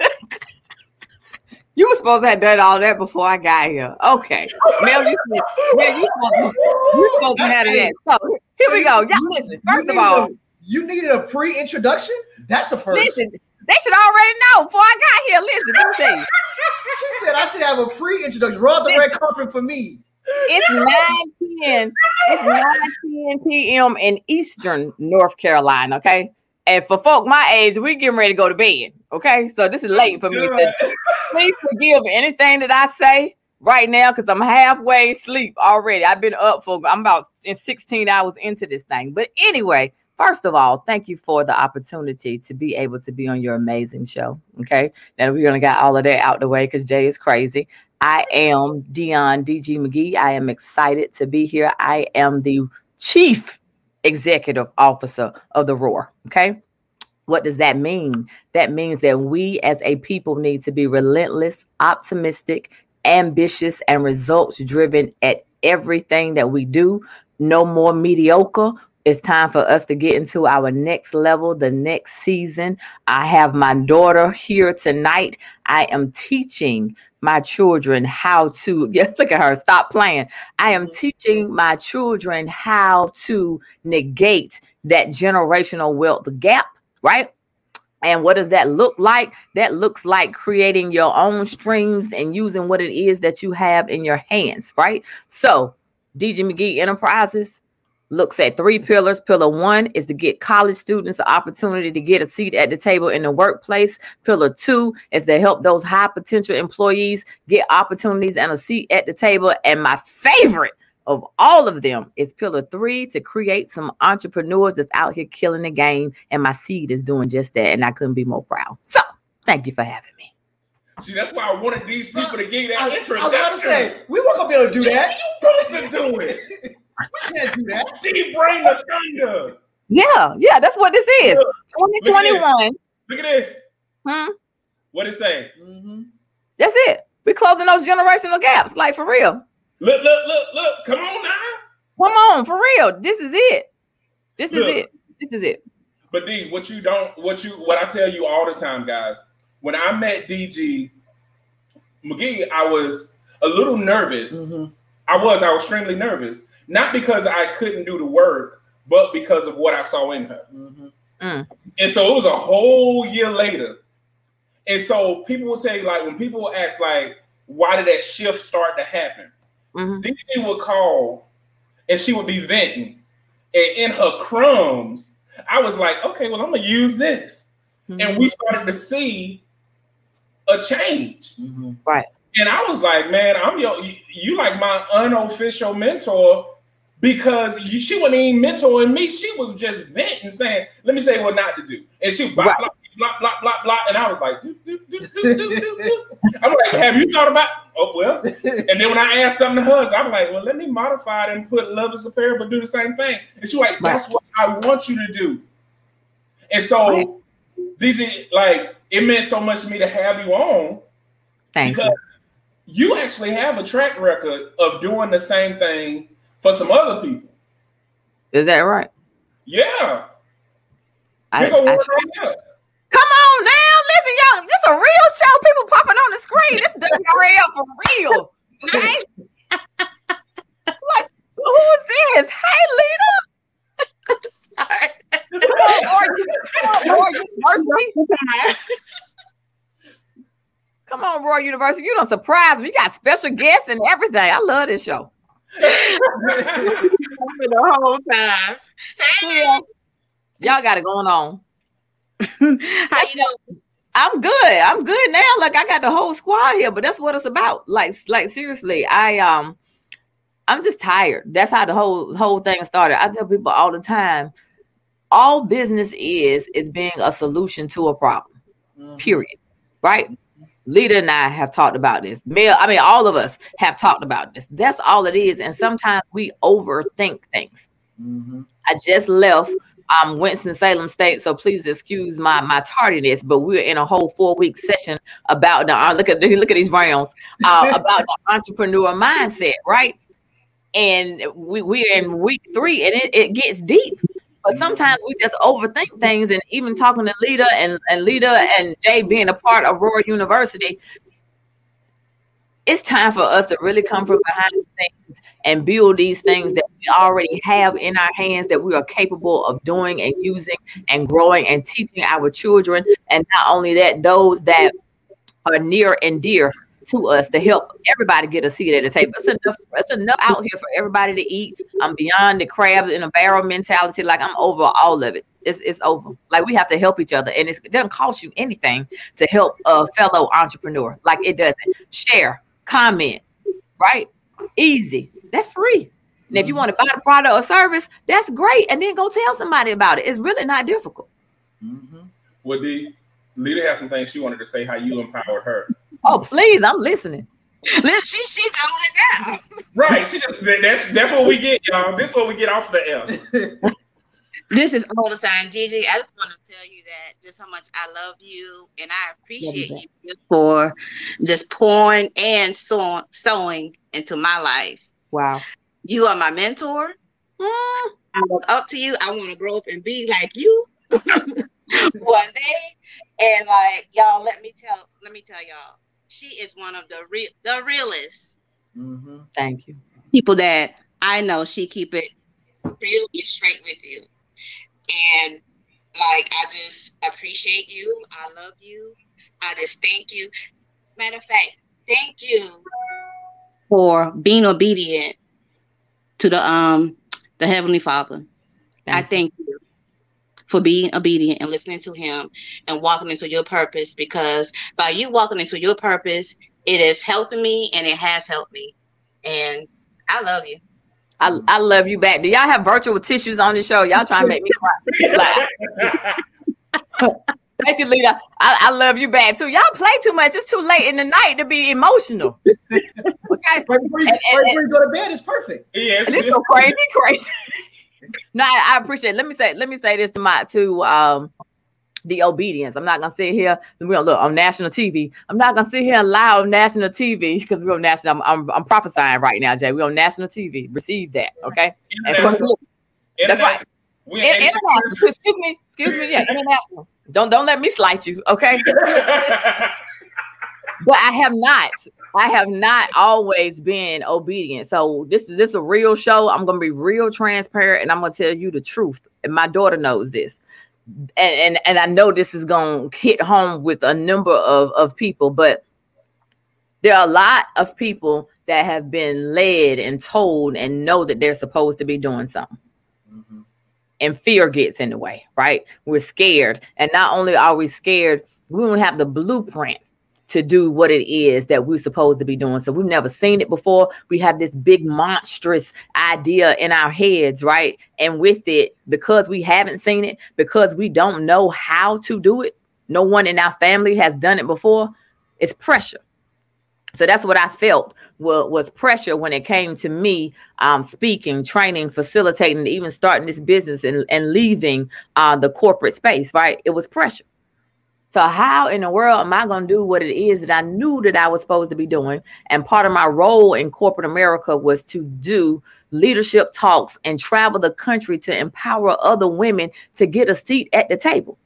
you were supposed to have done all that before I got here. Okay, Mel, you, Mel, you supposed to, you supposed to have that. So here we go. Y'all listen. First of all, you needed a pre-introduction. That's a first. listen. They should already know before I got here. Listen, let me tell you. She said I should have a pre-introduction. Roll the red carpet for me. It's 9 10. It's 9 10 p.m. in Eastern North Carolina. Okay. And for folk my age, we're getting ready to go to bed. Okay. So this is late for me. So please forgive anything that I say right now because I'm halfway asleep already. I've been up for I'm about in 16 hours into this thing. But anyway, first of all, thank you for the opportunity to be able to be on your amazing show. Okay. Now we're gonna get all of that out the way because Jay is crazy. I am Dion DG McGee. I am excited to be here. I am the chief executive officer of the Roar. Okay. What does that mean? That means that we as a people need to be relentless, optimistic, ambitious, and results driven at everything that we do. No more mediocre. It's time for us to get into our next level, the next season. I have my daughter here tonight. I am teaching my children how to yes, look at her, stop playing. I am teaching my children how to negate that generational wealth gap, right? And what does that look like? That looks like creating your own streams and using what it is that you have in your hands, right? So, DG McGee Enterprises looks at three pillars. Pillar one is to get college students the opportunity to get a seat at the table in the workplace. Pillar two is to help those high potential employees get opportunities and a seat at the table. And my favorite of all of them is pillar three to create some entrepreneurs that's out here killing the game. And my seed is doing just that. And I couldn't be more proud. So thank you for having me. See, that's why I wanted these people to give that I, introduction. I was about to say, we weren't gonna be able to do that. you supposed to do it. We can't do that. D bring the thunder. Yeah, yeah, that's what this is. 2021. Look at this. Hmm? What it say? Mhm. That's it. We're closing those generational gaps, like for real. Look, look, look, look. Come on now. Come on, for real. This is it. This is it. This is it. But D, what you don't, what you, what I tell you all the time, guys. When I met DG McGee, I was a little nervous. Mhm. I was, I was extremely nervous. Not because I couldn't do the work, but because of what I saw in her. Mhm. And so it was a whole year later. And so people will tell you, like, when people will ask, like, why did that shift start to happen? Mhm. DG would call and she would be venting. And in her crumbs, I was like, okay, well, I'm gonna use this. And we started to see a change. Mhm. And I was like, man, I'm your you, you like my unofficial mentor because you, she wasn't even mentoring me. She was just venting, saying, let me tell you what not to do. And she blah, Right. blah, blah, blah, blah, blah. And I was like, do, do, do, do, do, do. I'm like, have you thought about oh well? And then when I asked something to her, I'm like, well, let me modify it and put Love is a Parable do the same thing. And she's like, that's what I want you to do. And so Right. these are like it meant so much to me to have you on Thank because you. you actually have a track record of doing the same thing for some other people. Is that right? Yeah. I, Here go I- right come on now. Listen, y'all. This is a real show. People popping on the screen. This is WRL for real. Okay? like, who is this? Hey, Lita. Sorry. Come on, Roy. Come on, Roar University. Come on, Roar University. You don't surprise me. You got special guests and everything. I love this show. The whole time. Hey, Y'all got it going on. how you doing? I'm good. I'm good now. Like I got the whole squad here, but that's what it's about. Like, like seriously, I um, I'm just tired. That's how the whole whole thing started. I tell people all the time, all business is is being a solution to a problem. Mhm. Period. Right? Lita and I have talked about this. Mel, I mean, all of us have talked about this. That's all it is. And sometimes we overthink things. Mhm. I just left um Winston Salem State, so please excuse my my tardiness. But we're in a whole four week session about the uh, look at look at these rounds uh, about the entrepreneur mindset, right? And we we're in week three, and it, it gets deep. But sometimes we just overthink things, and even talking to Lita and and Lita and Jay being a part of Roar University, it's time for us to really come from behind the scenes and build these things that we already have in our hands that we are capable of doing and using and growing and teaching our children. And not only that, those that are near and dear to us to help everybody get a seat at the table. It's enough, it's enough out here for everybody to eat. I'm beyond the crabs in a barrel mentality. Like I'm over all of it. It's, it's over. Like we have to help each other. And it doesn't cost you anything to help a fellow entrepreneur. Like it doesn't. Share, comment, right? Easy. That's free. And if you want to buy a product or service, that's great. And then go tell somebody about it. It's really not difficult. Mm-hmm. Well, D, Lita has some things she wanted to say how you empowered her. Oh, please, I'm listening. Listen, she, she's doing it now. Right. She just that's that's what we get, y'all. This is what we get off the F. This is all the time, Gigi. I just want to tell you that just how much I love you and I appreciate you just for just pouring and sewing, sowing into my life. Wow. You are my mentor. Mm, I look up to you. I want to grow up and be like you one day. And like y'all, let me tell, let me tell y'all, she is one of the real, the realest Mhm. thank you. people that I know. She keep it real and straight with you. And like I just appreciate you. I love you. I just thank you. Matter of fact, thank you for being obedient to the um the Heavenly Father. Thank I you. thank you for being obedient and listening to Him and walking into your purpose because by you walking into your purpose, it is helping me and it has helped me. And I love you. I, I love you back. Do y'all have virtual tissues on the show? Y'all trying to make me cry. Like, thank you, Lita. I, I love you back too. Y'all play too much. It's too late in the night to be emotional. Okay. Right before you, And- and- right before you go to bed, it's perfect. Yes. This is crazy, crazy. No, I, I appreciate. It. Let me say, let me say this to my to um the obedience. I'm not gonna sit here. We're gonna look on national TV. I'm not gonna sit here and lie on national TV because we're on national. I'm, I'm I'm prophesying right now, Jay. We're on national TV. Receive that, okay? International. That's right. In- international. Excuse me. Excuse me. Yeah, international. Don't don't let me slight you, okay? but I have not. I have not always been obedient. So this is this is a real show. I'm gonna be real transparent and I'm gonna tell you the truth. And my daughter knows this. And and, and I know this is gonna hit home with a number of, of people, but there are a lot of people that have been led and told and know that they're supposed to be doing something Mhm. and fear gets in the way, right? We're scared. And not only are we scared, we don't have the blueprint to do what it is that we're supposed to be doing. So we've never seen it before. We have this big monstrous idea in our heads, right? And with it, because we haven't seen it, because we don't know how to do it, no one in our family has done it before, it's pressure. So that's what I felt was, was pressure when it came to me um, speaking, training, facilitating, even starting this business and, and leaving uh, the corporate space, right? It was pressure. So how in the world am I going to do what it is that I knew that I was supposed to be doing? And part of my role in corporate America was to do leadership talks and travel the country to empower other women to get a seat at the table.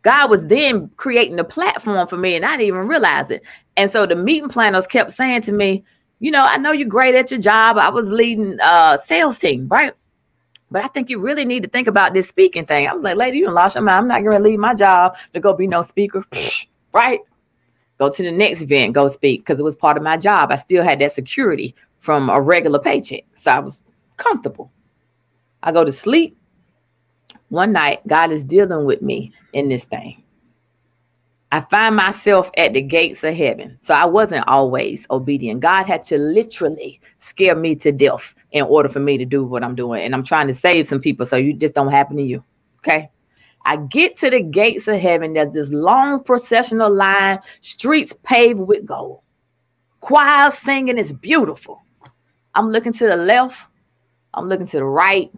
God was then creating a platform for me, and I didn't even realize it. And so the meeting planners kept saying to me, you know, I know you're great at your job. I was leading a sales team, right? But I think you really need to think about this speaking thing. I was like, lady, you done lost your mind. I'm not gonna leave my job to go be no speaker, right? Go to the next event, go speak, because it was part of my job. I still had that security from a regular paycheck. So I was comfortable. I go to sleep. One night, God is dealing with me in this thing. I find myself at the gates of heaven. So I wasn't always obedient. God had to literally scare me to death in order for me to do what I'm doing. And I'm trying to save some people so you just don't happen to you. Okay. I get to the gates of heaven. There's this long processional line, streets paved with gold. Choir singing is beautiful. I'm looking to the left, I'm looking to the right,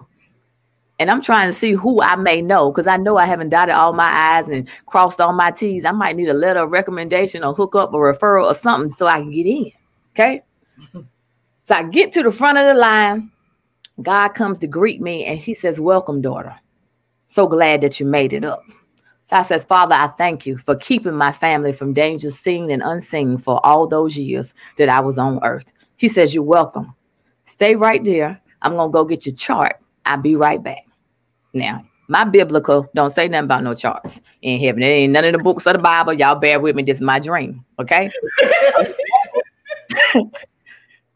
and I'm trying to see who I may know because I know I haven't dotted all my I's and crossed all my T's. I might need a letter of recommendation or hook up a referral or something so I can get in. Okay. so I get to the front of the line. God comes to greet me and he says, Welcome, daughter. So glad that you made it up. So I says, Father, I thank you for keeping my family from danger seen and unseen for all those years that I was on earth. He says, You're welcome. Stay right there. I'm going to go get your chart. I'll be right back. Now, my biblical don't say nothing about no charts in heaven. It ain't none of the books of the Bible. Y'all bear with me. This is my dream. Okay.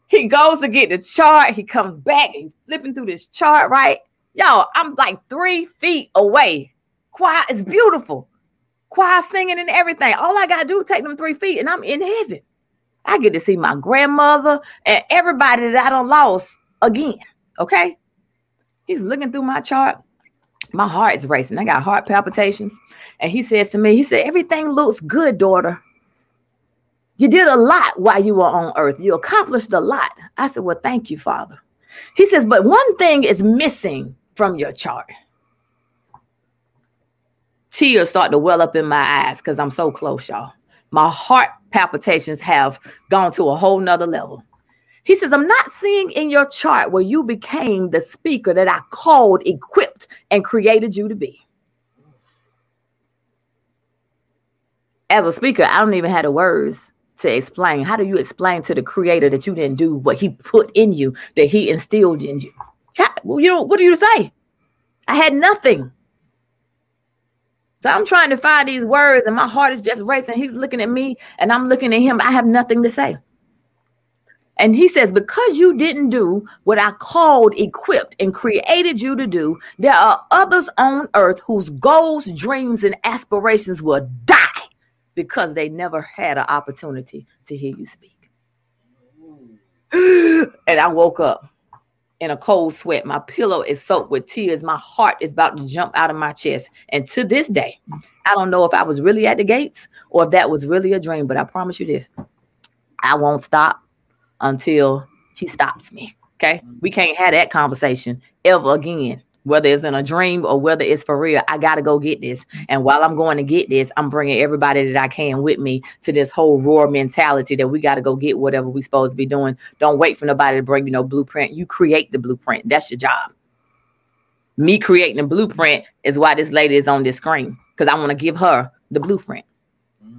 he goes to get the chart. He comes back. He's flipping through this chart, right? Y'all, I'm like three feet away. Choir is beautiful. Choir singing and everything. All I gotta do take them three feet, and I'm in heaven. I get to see my grandmother and everybody that I don't lost again. Okay. He's looking through my chart. My heart is racing. I got heart palpitations. And he says to me, he said, everything looks good, daughter. You did a lot while you were on earth. You accomplished a lot. I said, well, thank you, Father. He says, but one thing is missing from your chart. Tears start to well up in my eyes because I'm so close, y'all. My heart palpitations have gone to a whole nother level. He says, I'm not seeing in your chart where you became the speaker that I called, equipped, and created you to be. As a speaker, I don't even have the words to explain. How do you explain to the creator that you didn't do what he put in you, that he instilled in you? How, well, you know, what do you say? I had nothing. So I'm trying to find these words, and my heart is just racing. He's looking at me, and I'm looking at him. I have nothing to say. And he says, Because you didn't do what I called, equipped, and created you to do, there are others on earth whose goals, dreams, and aspirations will die because they never had an opportunity to hear you speak. and I woke up in a cold sweat. My pillow is soaked with tears. My heart is about to jump out of my chest. And to this day, I don't know if I was really at the gates or if that was really a dream, but I promise you this I won't stop until he stops me. Okay. We can't have that conversation ever again whether it's in a dream or whether it's for real, I got to go get this. And while I'm going to get this, I'm bringing everybody that I can with me to this whole roar mentality that we got to go get whatever we supposed to be doing. Don't wait for nobody to bring you no blueprint. You create the blueprint. That's your job. Me creating the blueprint is why this lady is on this screen because I want to give her the blueprint.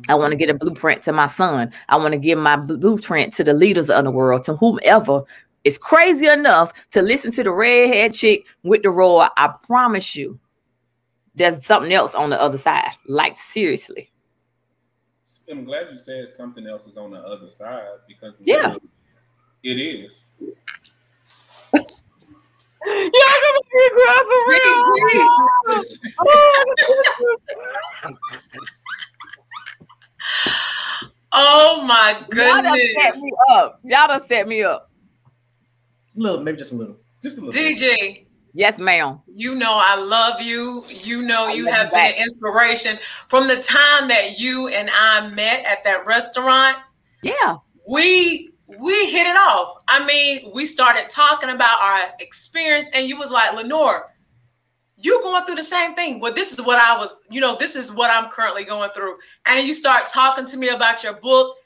I want to get a blueprint to my son. I want to give my blueprint to the leaders of the world, to whomever is crazy enough to listen to the redhead chick with the roar, I promise you, there's something else on the other side. Like seriously. I'm glad you said something else is on the other side because yeah, it is. Y'all gonna be cry oh, for real. oh my goodness! Y'all done set me up. Y'all done set me up. A little, maybe just a little. Just a little. DG. Yes, ma'am. You know I love you. You know you have been an inspiration from the time that you and I met at that restaurant. Yeah. We we hit it off. I mean, we started talking about our experience, and you was like, Lenore, you going through the same thing. Well, this is what I was, you know, this is what I'm currently going through. And you start talking to me about your book.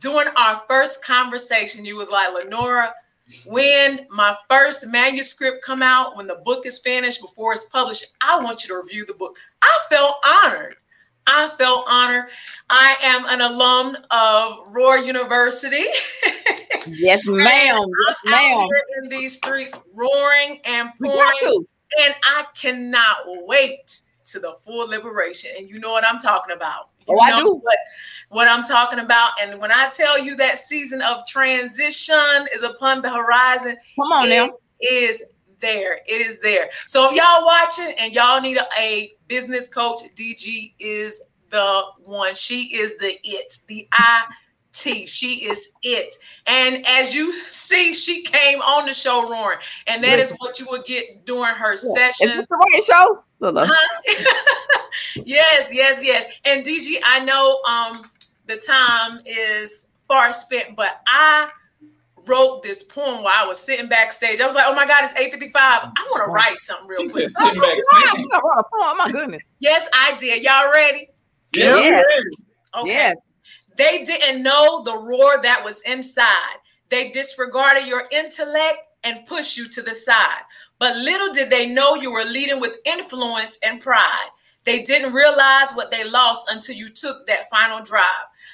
During our first conversation, you was like, Lenora, when my first manuscript come out when the book is finished before it's published i want you to review the book i felt honored i felt honored i am an alum of roar university yes ma'am yes, ma'am. in these streets roaring and pouring and i cannot wait to the full liberation and you know what i'm talking about you oh, I do. What, what I'm talking about. And when I tell you that season of transition is upon the horizon, come on now. Is there. It is there. So if y'all watching and y'all need a, a business coach, DG is the one. She is the it, the I T. She is it. And as you see, she came on the show roaring. And that is what you will get during her yeah. session. Is this the right show? Huh? yes, yes, yes. And DG, I know um the time is far spent, but I wrote this poem while I was sitting backstage. I was like, oh my God, it's 8.55. I want to write something real quick. Sitting backstage. Oh my goodness. Yes, I did. Y'all ready? Yeah. Yes. Okay. Yes. They didn't know the roar that was inside. They disregarded your intellect and pushed you to the side. But little did they know you were leading with influence and pride. They didn't realize what they lost until you took that final drive.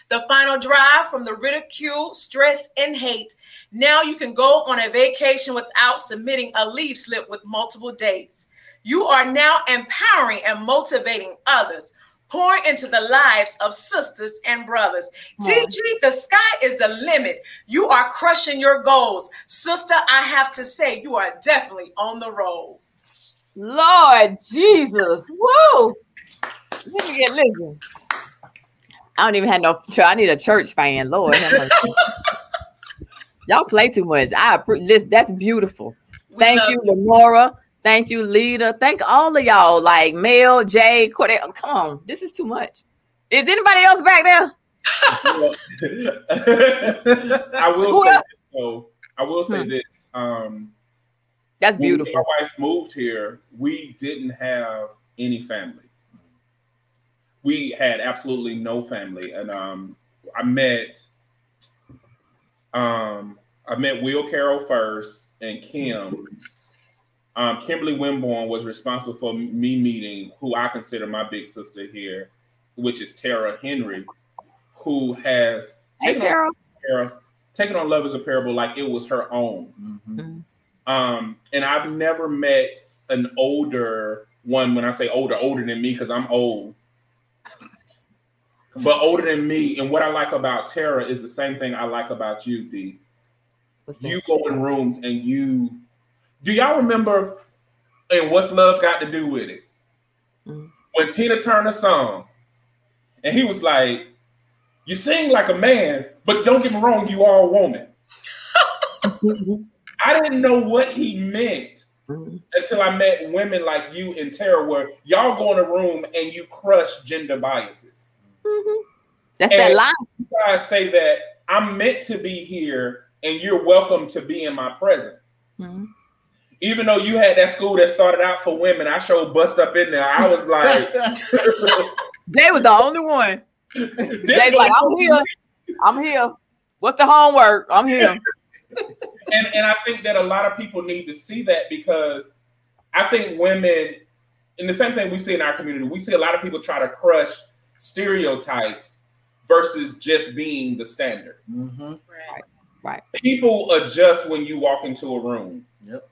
The final drive from the ridicule, stress, and hate. Now you can go on a vacation without submitting a leave slip with multiple dates. You are now empowering and motivating others pouring into the lives of sisters and brothers. Hmm. DG, the sky is the limit. You are crushing your goals. Sister, I have to say, you are definitely on the road. Lord Jesus. Woo! Let me get listen. I don't even have no I need a church fan, Lord. Y'all play too much. I that's beautiful. Thank you, Lenora. Thank you, Lita. Thank all of y'all, like Mel, Jay, Cordell. Come on, this is too much. Is anybody else back there? I will say this, though. I will say hmm. this. Um, That's beautiful. my wife moved here, we didn't have any family. We had absolutely no family, and um, I met um, I met Will Carroll first, and Kim um, Kimberly Winborn was responsible for me meeting who I consider my big sister here, which is Tara Henry, who has hey, taken, on, Tara, taken on Love is a Parable like it was her own. Mm-hmm. Um, and I've never met an older one, when I say older, older than me, because I'm old, but older than me. And what I like about Tara is the same thing I like about you, D. You go in rooms and you do y'all remember and what's love got to do with it? Mm-hmm. When Tina Turner sung, and he was like, You sing like a man, but don't get me wrong, you are a woman. I didn't know what he meant mm-hmm. until I met women like you and Tara, where y'all go in a room and you crush gender biases. Mm-hmm. That's and that line. You guys say that I'm meant to be here and you're welcome to be in my presence. Mm-hmm. Even though you had that school that started out for women, I showed bust up in there. I was like, they was the only one. They like, I'm here. I'm here. What's the homework? I'm here. and and I think that a lot of people need to see that because I think women, and the same thing we see in our community, we see a lot of people try to crush stereotypes versus just being the standard. Mm-hmm. Right. Right. People adjust when you walk into a room. Yep.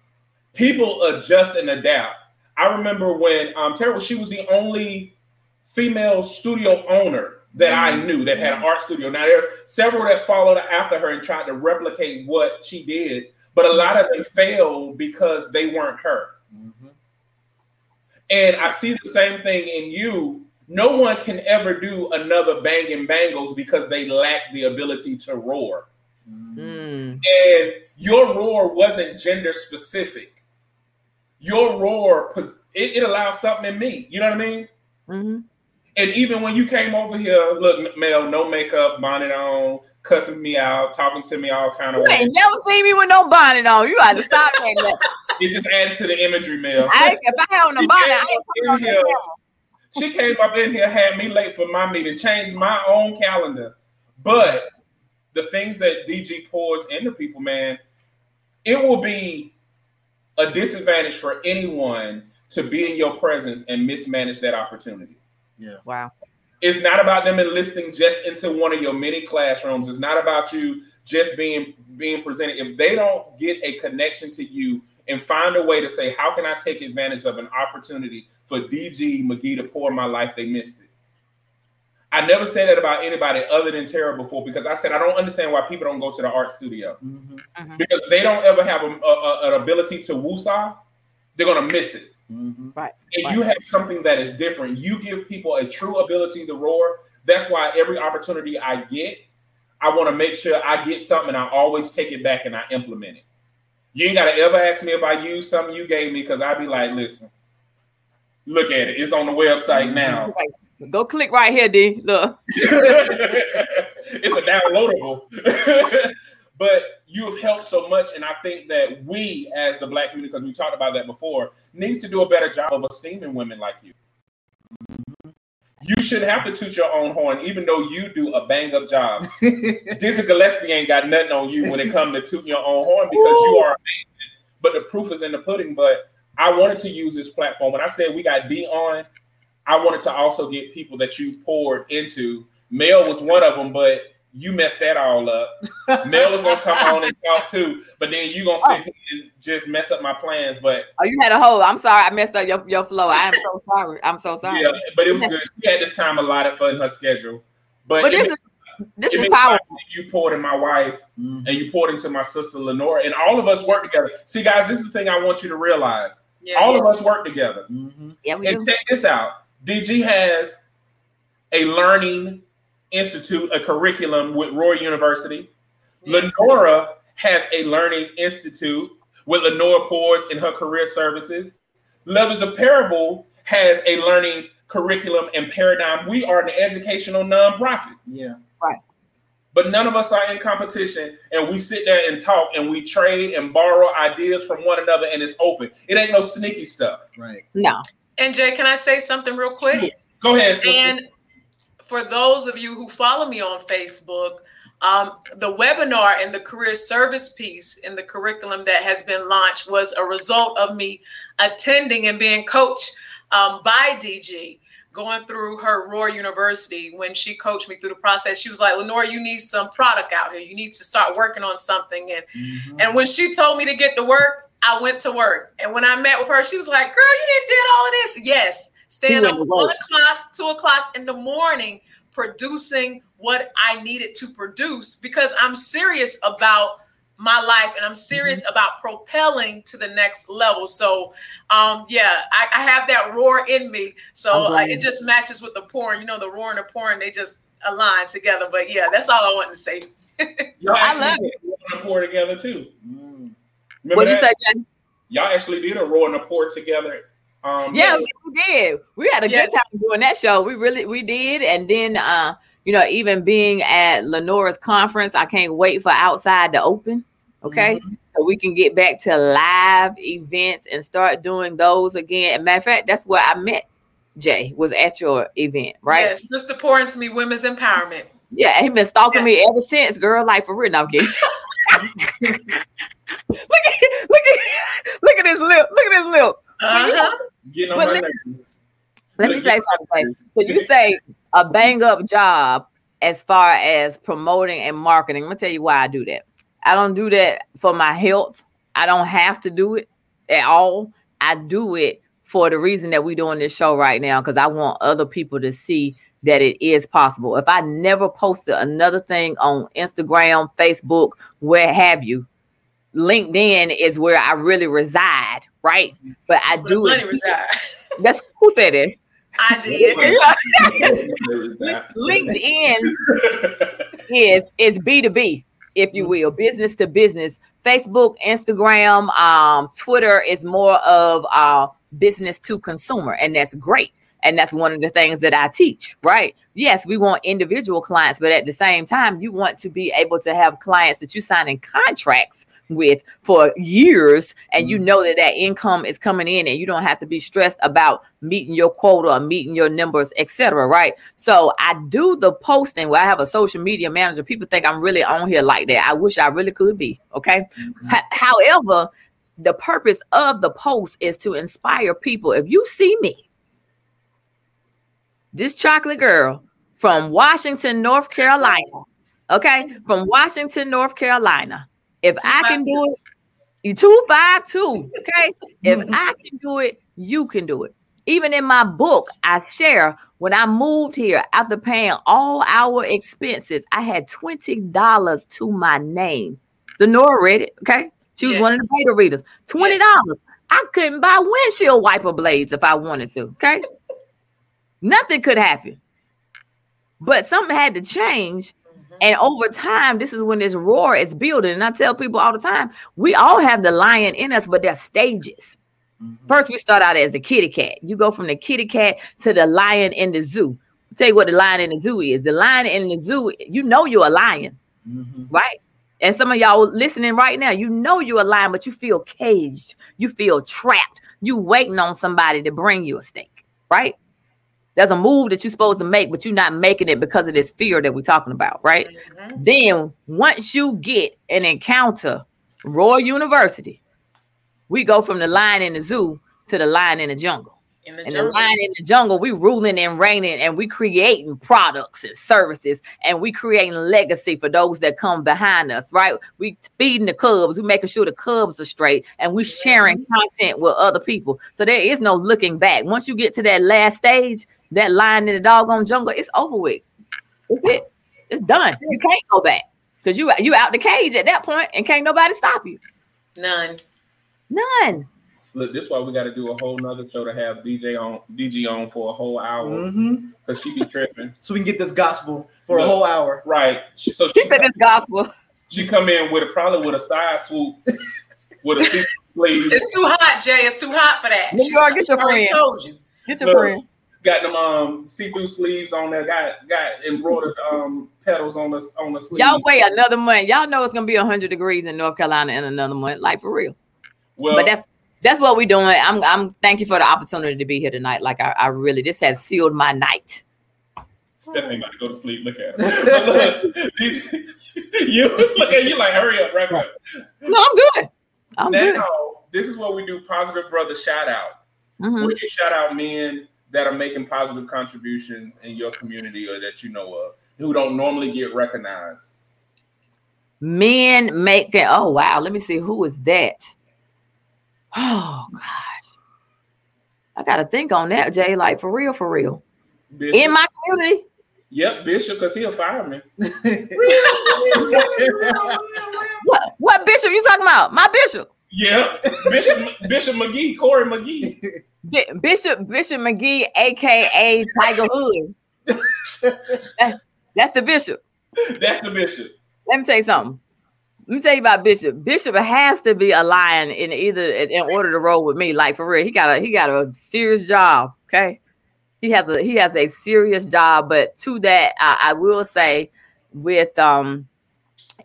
People adjust and adapt. I remember when um Tara, she was the only female studio owner that I mm-hmm. knew that had an art studio. Now there's several that followed after her and tried to replicate what she did, but a lot of them failed because they weren't her. Mm-hmm. And I see the same thing in you. No one can ever do another banging bangles because they lack the ability to roar. Mm. And your roar wasn't gender specific. Your roar, it, it allowed something in me. You know what I mean? Mm-hmm. And even when you came over here, look, Mel, no makeup, bonnet on, cussing me out, talking to me all kind of you Ain't never seen me with no bonnet on. You got to stop that. it just added to the imagery, Mel. I, if I had on a bonnet, I ain't here, She came up in here, had me late for my meeting, changed my own calendar. But the things that DG pours into people, man, it will be a disadvantage for anyone to be in your presence and mismanage that opportunity. Yeah. Wow. It's not about them enlisting just into one of your many classrooms. It's not about you just being being presented. If they don't get a connection to you and find a way to say, how can I take advantage of an opportunity for DG McGee to pour my life? They missed it. I never said that about anybody other than Tara before because I said I don't understand why people don't go to the art studio mm-hmm. mm-hmm. because they don't ever have a, a, an ability to woosah. They're gonna miss it. Mm-hmm. Right. And right. you have something that is different. You give people a true ability to roar. That's why every opportunity I get, I want to make sure I get something. I always take it back and I implement it. You ain't got to ever ask me if I use something you gave me because I'd be like, listen, look at it. It's on the website mm-hmm. now. Right. Go click right here, D. Look. it's a downloadable. but you have helped so much. And I think that we, as the black community, because we talked about that before, need to do a better job of esteeming women like you. You shouldn't have to toot your own horn, even though you do a bang up job. Dizzy Gillespie ain't got nothing on you when it comes to tooting your own horn because Ooh. you are amazing. But the proof is in the pudding. But I wanted to use this platform. When I said we got D on, I wanted to also get people that you've poured into. Mel was one of them, but you messed that all up. Mel was gonna come on and talk too, but then you gonna sit oh. and just mess up my plans. But oh, you had a hole. I'm sorry, I messed up your, your flow. I am so sorry. I'm so sorry. Yeah, but it was good. She had this time allotted for in her schedule. But, but this is this is powerful. You poured in my wife, mm-hmm. and you poured into my sister Lenora, and all of us work together. See, guys, this is the thing I want you to realize. Yeah, all of us work together. Mm-hmm. Yeah, we and do. check this out. DG has a learning institute a curriculum with Roar University. Yes. Lenora has a learning institute with Lenora Pours in her career services. Love is a Parable has a learning curriculum and paradigm. We are an educational nonprofit. Yeah. Right. But none of us are in competition and we sit there and talk and we trade and borrow ideas from one another and it's open. It ain't no sneaky stuff. Right. No. And Jay, can I say something real quick? Yeah. Go ahead. Sister. And for those of you who follow me on Facebook, um, the webinar and the career service piece in the curriculum that has been launched was a result of me attending and being coached um, by DG going through her Roar University when she coached me through the process. She was like, Lenora, you need some product out here. You need to start working on something. And mm-hmm. and when she told me to get to work, I went to work. And when I met with her, she was like, Girl, you didn't did all of this. Yes. Stand up one o'clock, two o'clock in the morning, producing what I needed to produce because I'm serious about my life and I'm serious mm-hmm. about propelling to the next level. So, um, yeah, I, I have that roar in me. So uh, it just matches with the porn. You know, the roar and the porn, they just align together. But yeah, that's all I want to say. Y'all I love it. Roar and a pour together too. Mm. What you say, Jen? Y'all actually did a roar and a pour together. Um, yeah, yes. we did. We had a yes. good time doing that show. We really we did, and then uh, you know, even being at Lenora's conference, I can't wait for outside to open. Okay. Mm-hmm. So we can get back to live events and start doing those again. matter of fact, that's where I met Jay, was at your event, right? Yes, just to pour into me women's empowerment. Yeah, he been stalking yeah. me ever since, girl. Like for real. No, I'm kidding. look at look at look at his lip. Look at his lip. Uh-huh. Getting on my let, let me say something. So you say a bang up job as far as promoting and marketing. Let me tell you why I do that. I don't do that for my health. I don't have to do it at all. I do it for the reason that we're doing this show right now because I want other people to see that it is possible. If I never posted another thing on Instagram, Facebook, where have you, LinkedIn is where I really reside, right? But I do it. Reside. That's who said it. I did. LinkedIn is is B two B if you will, business to business. Facebook, Instagram, um, Twitter is more of uh, business to consumer, and that's great. And that's one of the things that I teach, right? Yes, we want individual clients, but at the same time, you want to be able to have clients that you sign in contracts with for years and you mm-hmm. know that that income is coming in and you don't have to be stressed about meeting your quota or meeting your numbers etc right? So i do the posting where i have a social media manager. People think i'm really on here like that. I wish i really could be okay? Mm-hmm. H- however the purpose of the post is to inspire people. If you see me this chocolate girl from washington north carolina okay? From washington north carolina if two I can do it, you two five two. Okay. if I can do it, you can do it. Even in my book, I share when I moved here after paying all our expenses, I had $20 to my name. Lenora read it. Okay. She was yes. one of the beta readers. $20. Yes. I couldn't buy windshield wiper blades if I wanted to. Okay. Nothing could happen. But something had to change and over time, this is when this roar is building. And I tell people all the time, we all have the lion in us, but there's stages. Mm-hmm. First, we start out as the kitty cat. You go from the kitty cat to the lion in the zoo. I'll tell you what the lion in the zoo is. The lion in the zoo, you know you're a lion, mm-hmm. right? And some of y'all listening right now, you know you're a lion, but you feel caged. You feel trapped. You waiting on somebody to bring you a steak, right? There's a move that you're supposed to make, but you're not making it because of this fear that we're talking about, right? Mm-hmm. Then once you get an encounter, Roar University, we go from the lion in the zoo to the lion in the jungle. In the and jungle. the lion in the jungle, we ruling and reigning, and we creating products and services, and we creating legacy for those that come behind us, right? We feeding the cubs, we making sure the cubs are straight, and we sharing mm-hmm. content with other people. So there is no looking back. Once you get to that last stage, that line in the doggone jungle, it's over with. It's it. It's done. You can't go back because you you out the cage at that point, and can't nobody stop you. None. None. Look, this is why we got to do a whole nother show to have DJ on DG on for a whole hour because mm-hmm. she be tripping. so we can get this gospel for Look, a whole hour. Right. She, so she, she said this gospel. She come in with a probably with a side swoop with a sleeve. It's too hot, Jay. It's too hot for that. She, get your friend. told you. Get your Look, friend got them um see-through sleeves on there, got got embroidered um petals on the on the sleeve. Y'all wait another month. Y'all know it's gonna be hundred degrees in North Carolina in another month, like for real. Well, but that's that's what we're doing. I'm I'm thank you for the opportunity to be here tonight. Like I, I really this has sealed my night. Stephanie about to go to sleep. Look at her. you look at you like hurry up, wrap up. No, I'm good. I'm now, good. This is what we do. Positive brother shout out. Mm-hmm. Where you shout out men that are making positive contributions in your community or that you know of who don't normally get recognized? Men making oh wow, let me see who is that. Oh gosh. I gotta think on that, Jay. Like for real, for real. Bishop. In my community. Yep, Bishop, because he a fireman. What what bishop you talking about? My bishop. Yep, Bishop Bishop McGee, Corey McGee. Bi- Bishop Bishop McGee, aka Tiger Hood. That- that's the bishop. That's the bishop. Let me tell you something. Let me tell you about Bishop. Bishop has to be a lion in either in order to roll with me. Like for real, he got a he got a serious job. Okay, he has a he has a serious job. But to that, I, I will say, with um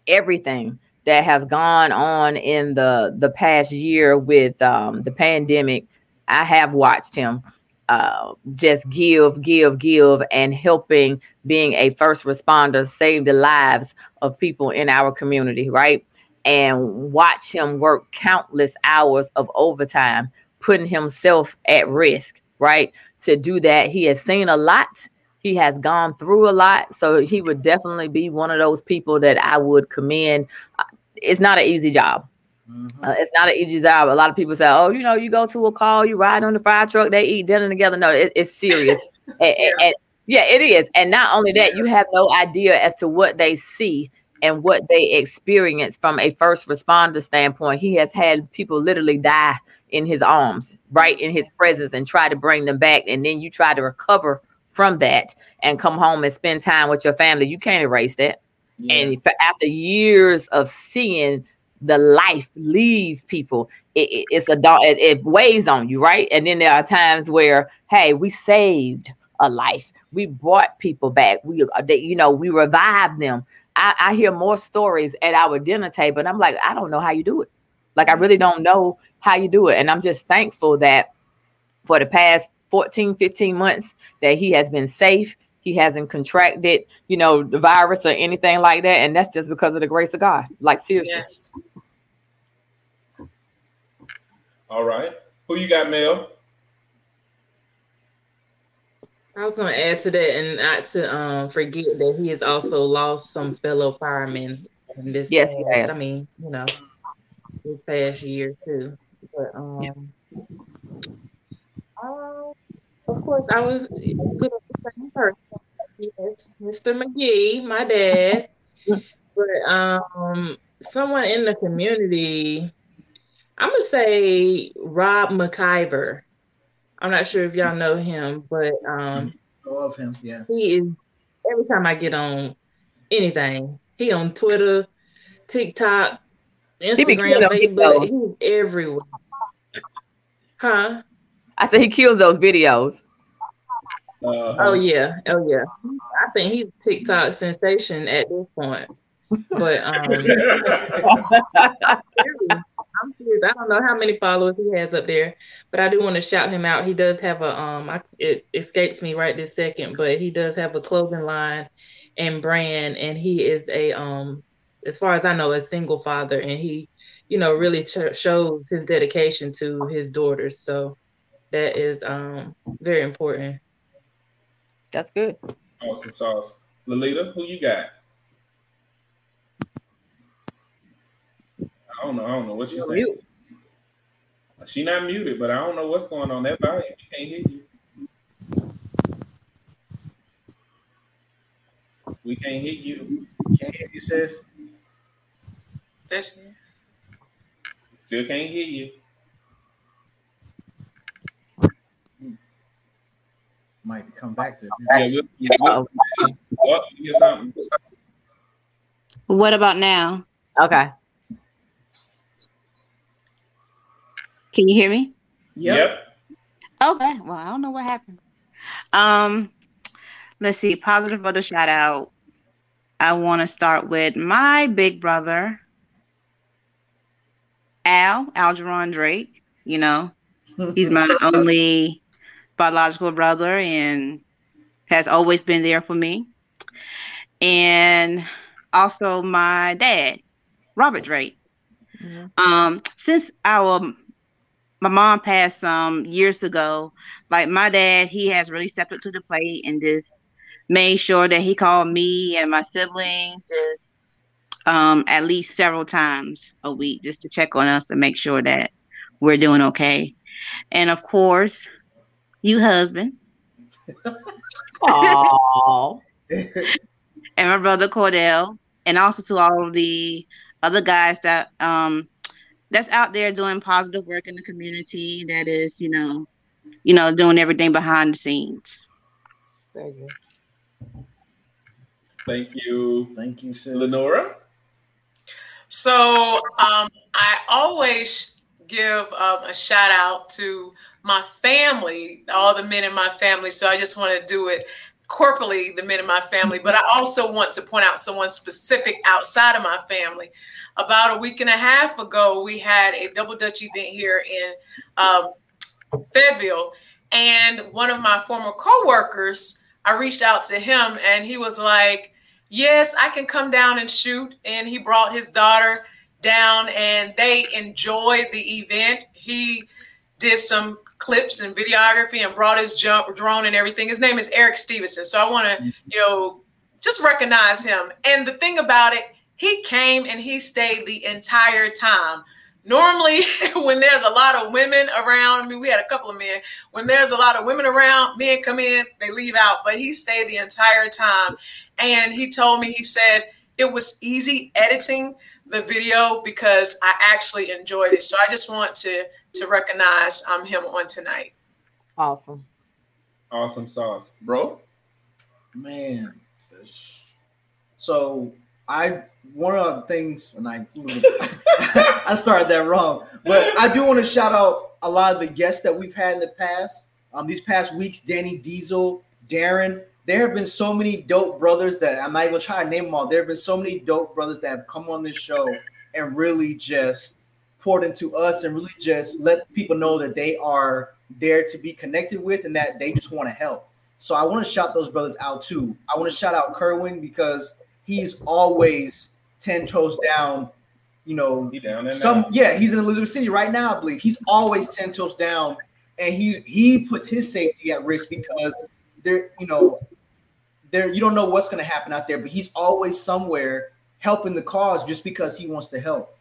everything that has gone on in the the past year with um the pandemic, I have watched him uh just give, give, give, and helping being a first responder save the lives of people in our community, right? And watch him work countless hours of overtime, putting himself at risk, right? To do that, he has seen a lot. He has gone through a lot. So he would definitely be one of those people that I would commend. Uh, It's not an easy job. Uh, it's not an easy job. A lot of people say, "Oh, you know, you go to a call, you ride on the fire truck, they eat dinner together." No, it, it's serious. and, and- and- yeah, it is. And not only that, you have no idea as to what they see and what they experience from a first responder standpoint. He has had people literally die in his arms, right in his presence, and try to bring them back. And then you try to recover from that and come home and spend time with your family. You can't erase that. And for, after years of seeing the life leave people, it, it- it's a it, it weighs on you, right? And then there are times where, hey, we saved a life, we brought people back, we, uh, they, you know, we revived them. I, I hear more stories at our dinner table, and I'm like, I don't know how you do it. Like, I really don't know how you do it, and I'm just thankful that for the past 14, 15 months that he has been safe. He hasn't contracted, you know, the virus or anything like that. And that's just because of the grace of God. Like seriously. Yes. All right. Who you got, Mel? I was going to add to that and not to um, forget that he has also lost some fellow firemen in this. Yes, he past- has. I mean, you know, this past year too. But um, uh, of course, I was with the same person. Yes, Mr. McGee, my dad. but um, someone in the community, I'm gonna say Rob McIver. I'm not sure if y'all know him, but um, Know of him, yeah. he is every time I get on anything, he on Twitter, TikTok, Instagram, killing Facebook, videos. he's everywhere. Huh? I said he kills those videos. Uh, Oh yeah, oh yeah. I think he's TikTok sensation at this point. But um I'm serious. I don't know how many followers he has up there, but I do want to shout him out. He does have a um I, it escapes me right this second, but he does have a clothing line and brand and he is a um as far as I know a single father and he you know really ch- shows his dedication to his daughters. So that is um very important. That's good. awesome sauce. Lolita, who you got? I don't know. I don't know what she's saying. Mute. She not muted, but I don't know what's going on. That volume, we can't hear you. We can't hear you. Can't hear you, sis. That's Still can't hear you. Might come back to Yeah, we'll, yeah, we'll, oh, you hear something. What about now? Okay. Can you hear me? Yep. Okay. Well, I don't know what happened. Um, let's see. Positive other shout out. I want to start with my big brother, Al Algeron Drake. You know, he's my only biological brother and has always been there for me. And also my dad, Robert Drake. Um, since our my mom passed some years ago, like my dad, he has really stepped up to the plate and just made sure that he called me and my siblings um, at least several times a week just to check on us and make sure that we're doing okay. And of course, you husband. And my brother Cordell, and also to all of the other guys that um that's out there doing positive work in the community. That is, you know, you know, doing everything behind the scenes. Thank you. Thank you, Thank you, sis. Lenora. So um, I always give um, a shout out to my family, all the men in my family. So I just want to do it corporally, the men in my family. But I also want to point out someone specific outside of my family. About a week and a half ago, we had a double dutch event here in um, Fayetteville, and one of my former co-workers, I reached out to him, and he was like, "Yes, I can come down and shoot." And he brought his daughter down, and they enjoyed the event. He did some clips and videography and brought his jump drone and everything. His name is Eric Stevenson. So I want to, you know, just recognize him. And the thing about it, he came and he stayed the entire time. Normally, when there's a lot of women around, I mean, we had a couple of men. When there's a lot of women around, men come in, they leave out, but he stayed the entire time. And he told me, he said it was easy editing the video because I actually enjoyed it. So I just want to to recognize um, him on tonight. Awesome. Awesome sauce, bro. Man. So I one of the things, and I I started that wrong, but I do want to shout out a lot of the guests that we've had in the past. Um, these past weeks, Danny Diesel, Darren. There have been so many dope brothers that I'm not even trying to name them all. There have been so many dope brothers that have come on this show and really just poured into us and really just let people know that they are there to be connected with and that they just want to help. So I want to shout those brothers out too. I want to shout out Kerwin because he's always 10 toes down. You know, He down there some now. yeah, he's in Elizabeth City right now, I believe. He's always 10 toes down, and he he puts his safety at risk because there, you know, there you don't know what's gonna happen out there, but he's always somewhere helping the cause just because he wants to help.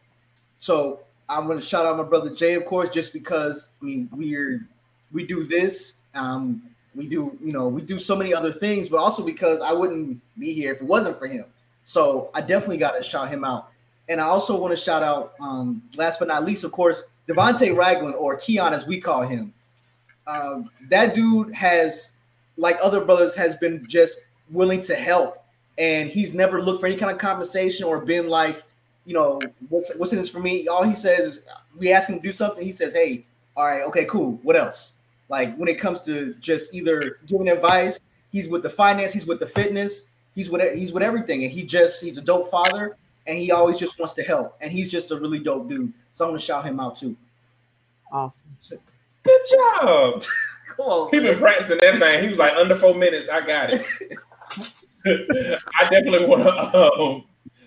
So I'm gonna shout out my brother Jay, of course, just because I mean we're we do this. Um, we do, you know, we do so many other things, but also because I wouldn't be here if it wasn't for him. So I definitely got to shout him out. And I also want to shout out, um, last but not least, of course, Devonte Ragland or Keon, as we call him. Um, that dude has, like other brothers, has been just willing to help, and he's never looked for any kind of compensation or been like, you know, what's what's in this for me? All he says, we ask him to do something, he says, "Hey, all right, okay, cool. What else?" Like when it comes to just either giving advice, he's with the finance, he's with the fitness, he's with he's with everything, and he just he's a dope father, and he always just wants to help, and he's just a really dope dude. So I'm gonna shout him out too. Awesome. Good job. Come on, He been practicing that thing. He was like under four minutes. I got it. I definitely want to um,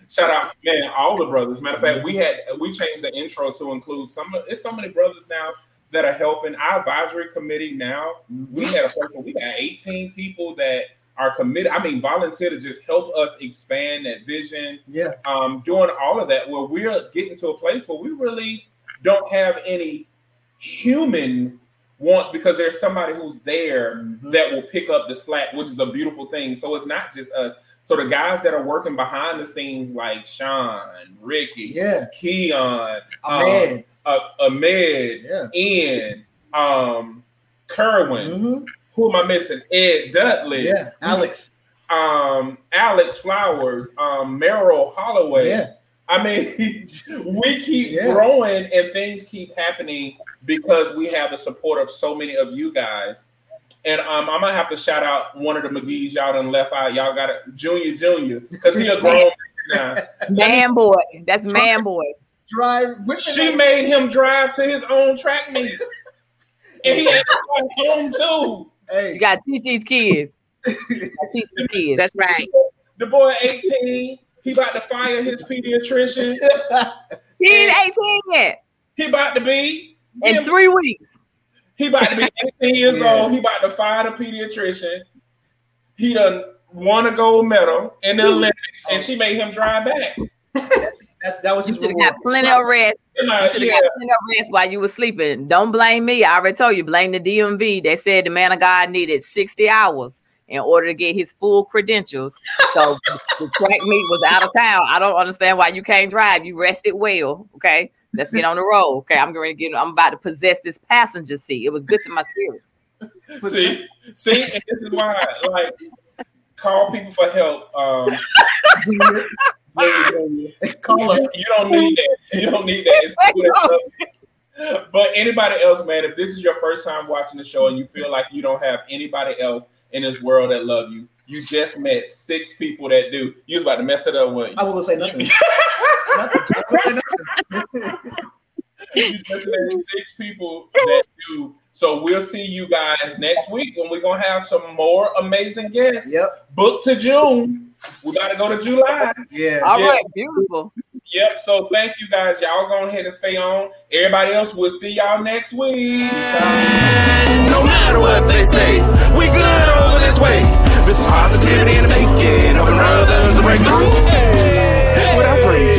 shout out, man, all the brothers. Matter of fact, we had we changed the intro to include some. It's so many brothers now that are helping our advisory committee. Now we had a person. We got 18 people that are committed. I mean, volunteer to just help us expand that vision. yeah, Um, doing all of that, where we're getting to a place where we really don't have any human wants because there's somebody who's there Mhm. that will pick up the slack, which is a beautiful thing. So it's not just us. So the guys that are working behind the scenes, like Sean, Ricky, yeah, Keon, Ahmed, uh, Ahmed, yeah, Ian, um, Kerwin. Mhm. Who am I missing? Ed Dudley, yeah, Alex, um, Alex Flowers, um, Merrill Holloway. yeah, I mean, we keep Yeah. growing and things keep happening because we have the support of so many of you guys. And um, I'm gonna have to shout out one of the McGee's y'all done left out. Y'all got it, Junior Junior, because he a grown man now. Man boy. That's man boy. drive with She made him drive to his own track meet, and he had to come home too. You Hey, got to teach these kids. You gotta teach these kids. That's right. The boy 18, he about to fire his pediatrician. He ain't 18 yet. He about to be In three weeks. He about to be 18 years Yeah. old. He about to fire the pediatrician. He done won a gold medal in the Olympics, and she made him drive back. That's that was You his should reward. got plenty of rest. And You I- should have yeah, got plenty of rest while you were sleeping. Don't blame me. I already told you, blame the DMV. They said the man of God needed 60 hours. in order to get his full credentials. So the track meet was out of town. I don't understand why you can't drive. You rested well. Okay. Let's get on the road. Okay. I'm going to get, I'm about to possess this passenger seat. It was good to my spirit. see, see, and this is why, like, call people for help. Um, Call us. you don't need that. You don't need that. It's cool that stuff. But anybody else, man, if this is your first time watching the show and you feel like you don't have anybody else in this world that love you, you just met six people that do. You was about to mess it up, you? I will say nothing. nothing. Say nothing. you just met six people that do. So we'll see you guys next week when we're gonna have some more amazing guests. Yep. Book to June. We gotta go to July. Yeah. All Yeah. right, beautiful. Yep. So thank you guys. Y'all go ahead and stay on. Everybody else, we'll see y'all next week. No matter what they say, we good over this way. This is positivity in the making, helping others to break through. Without drinking.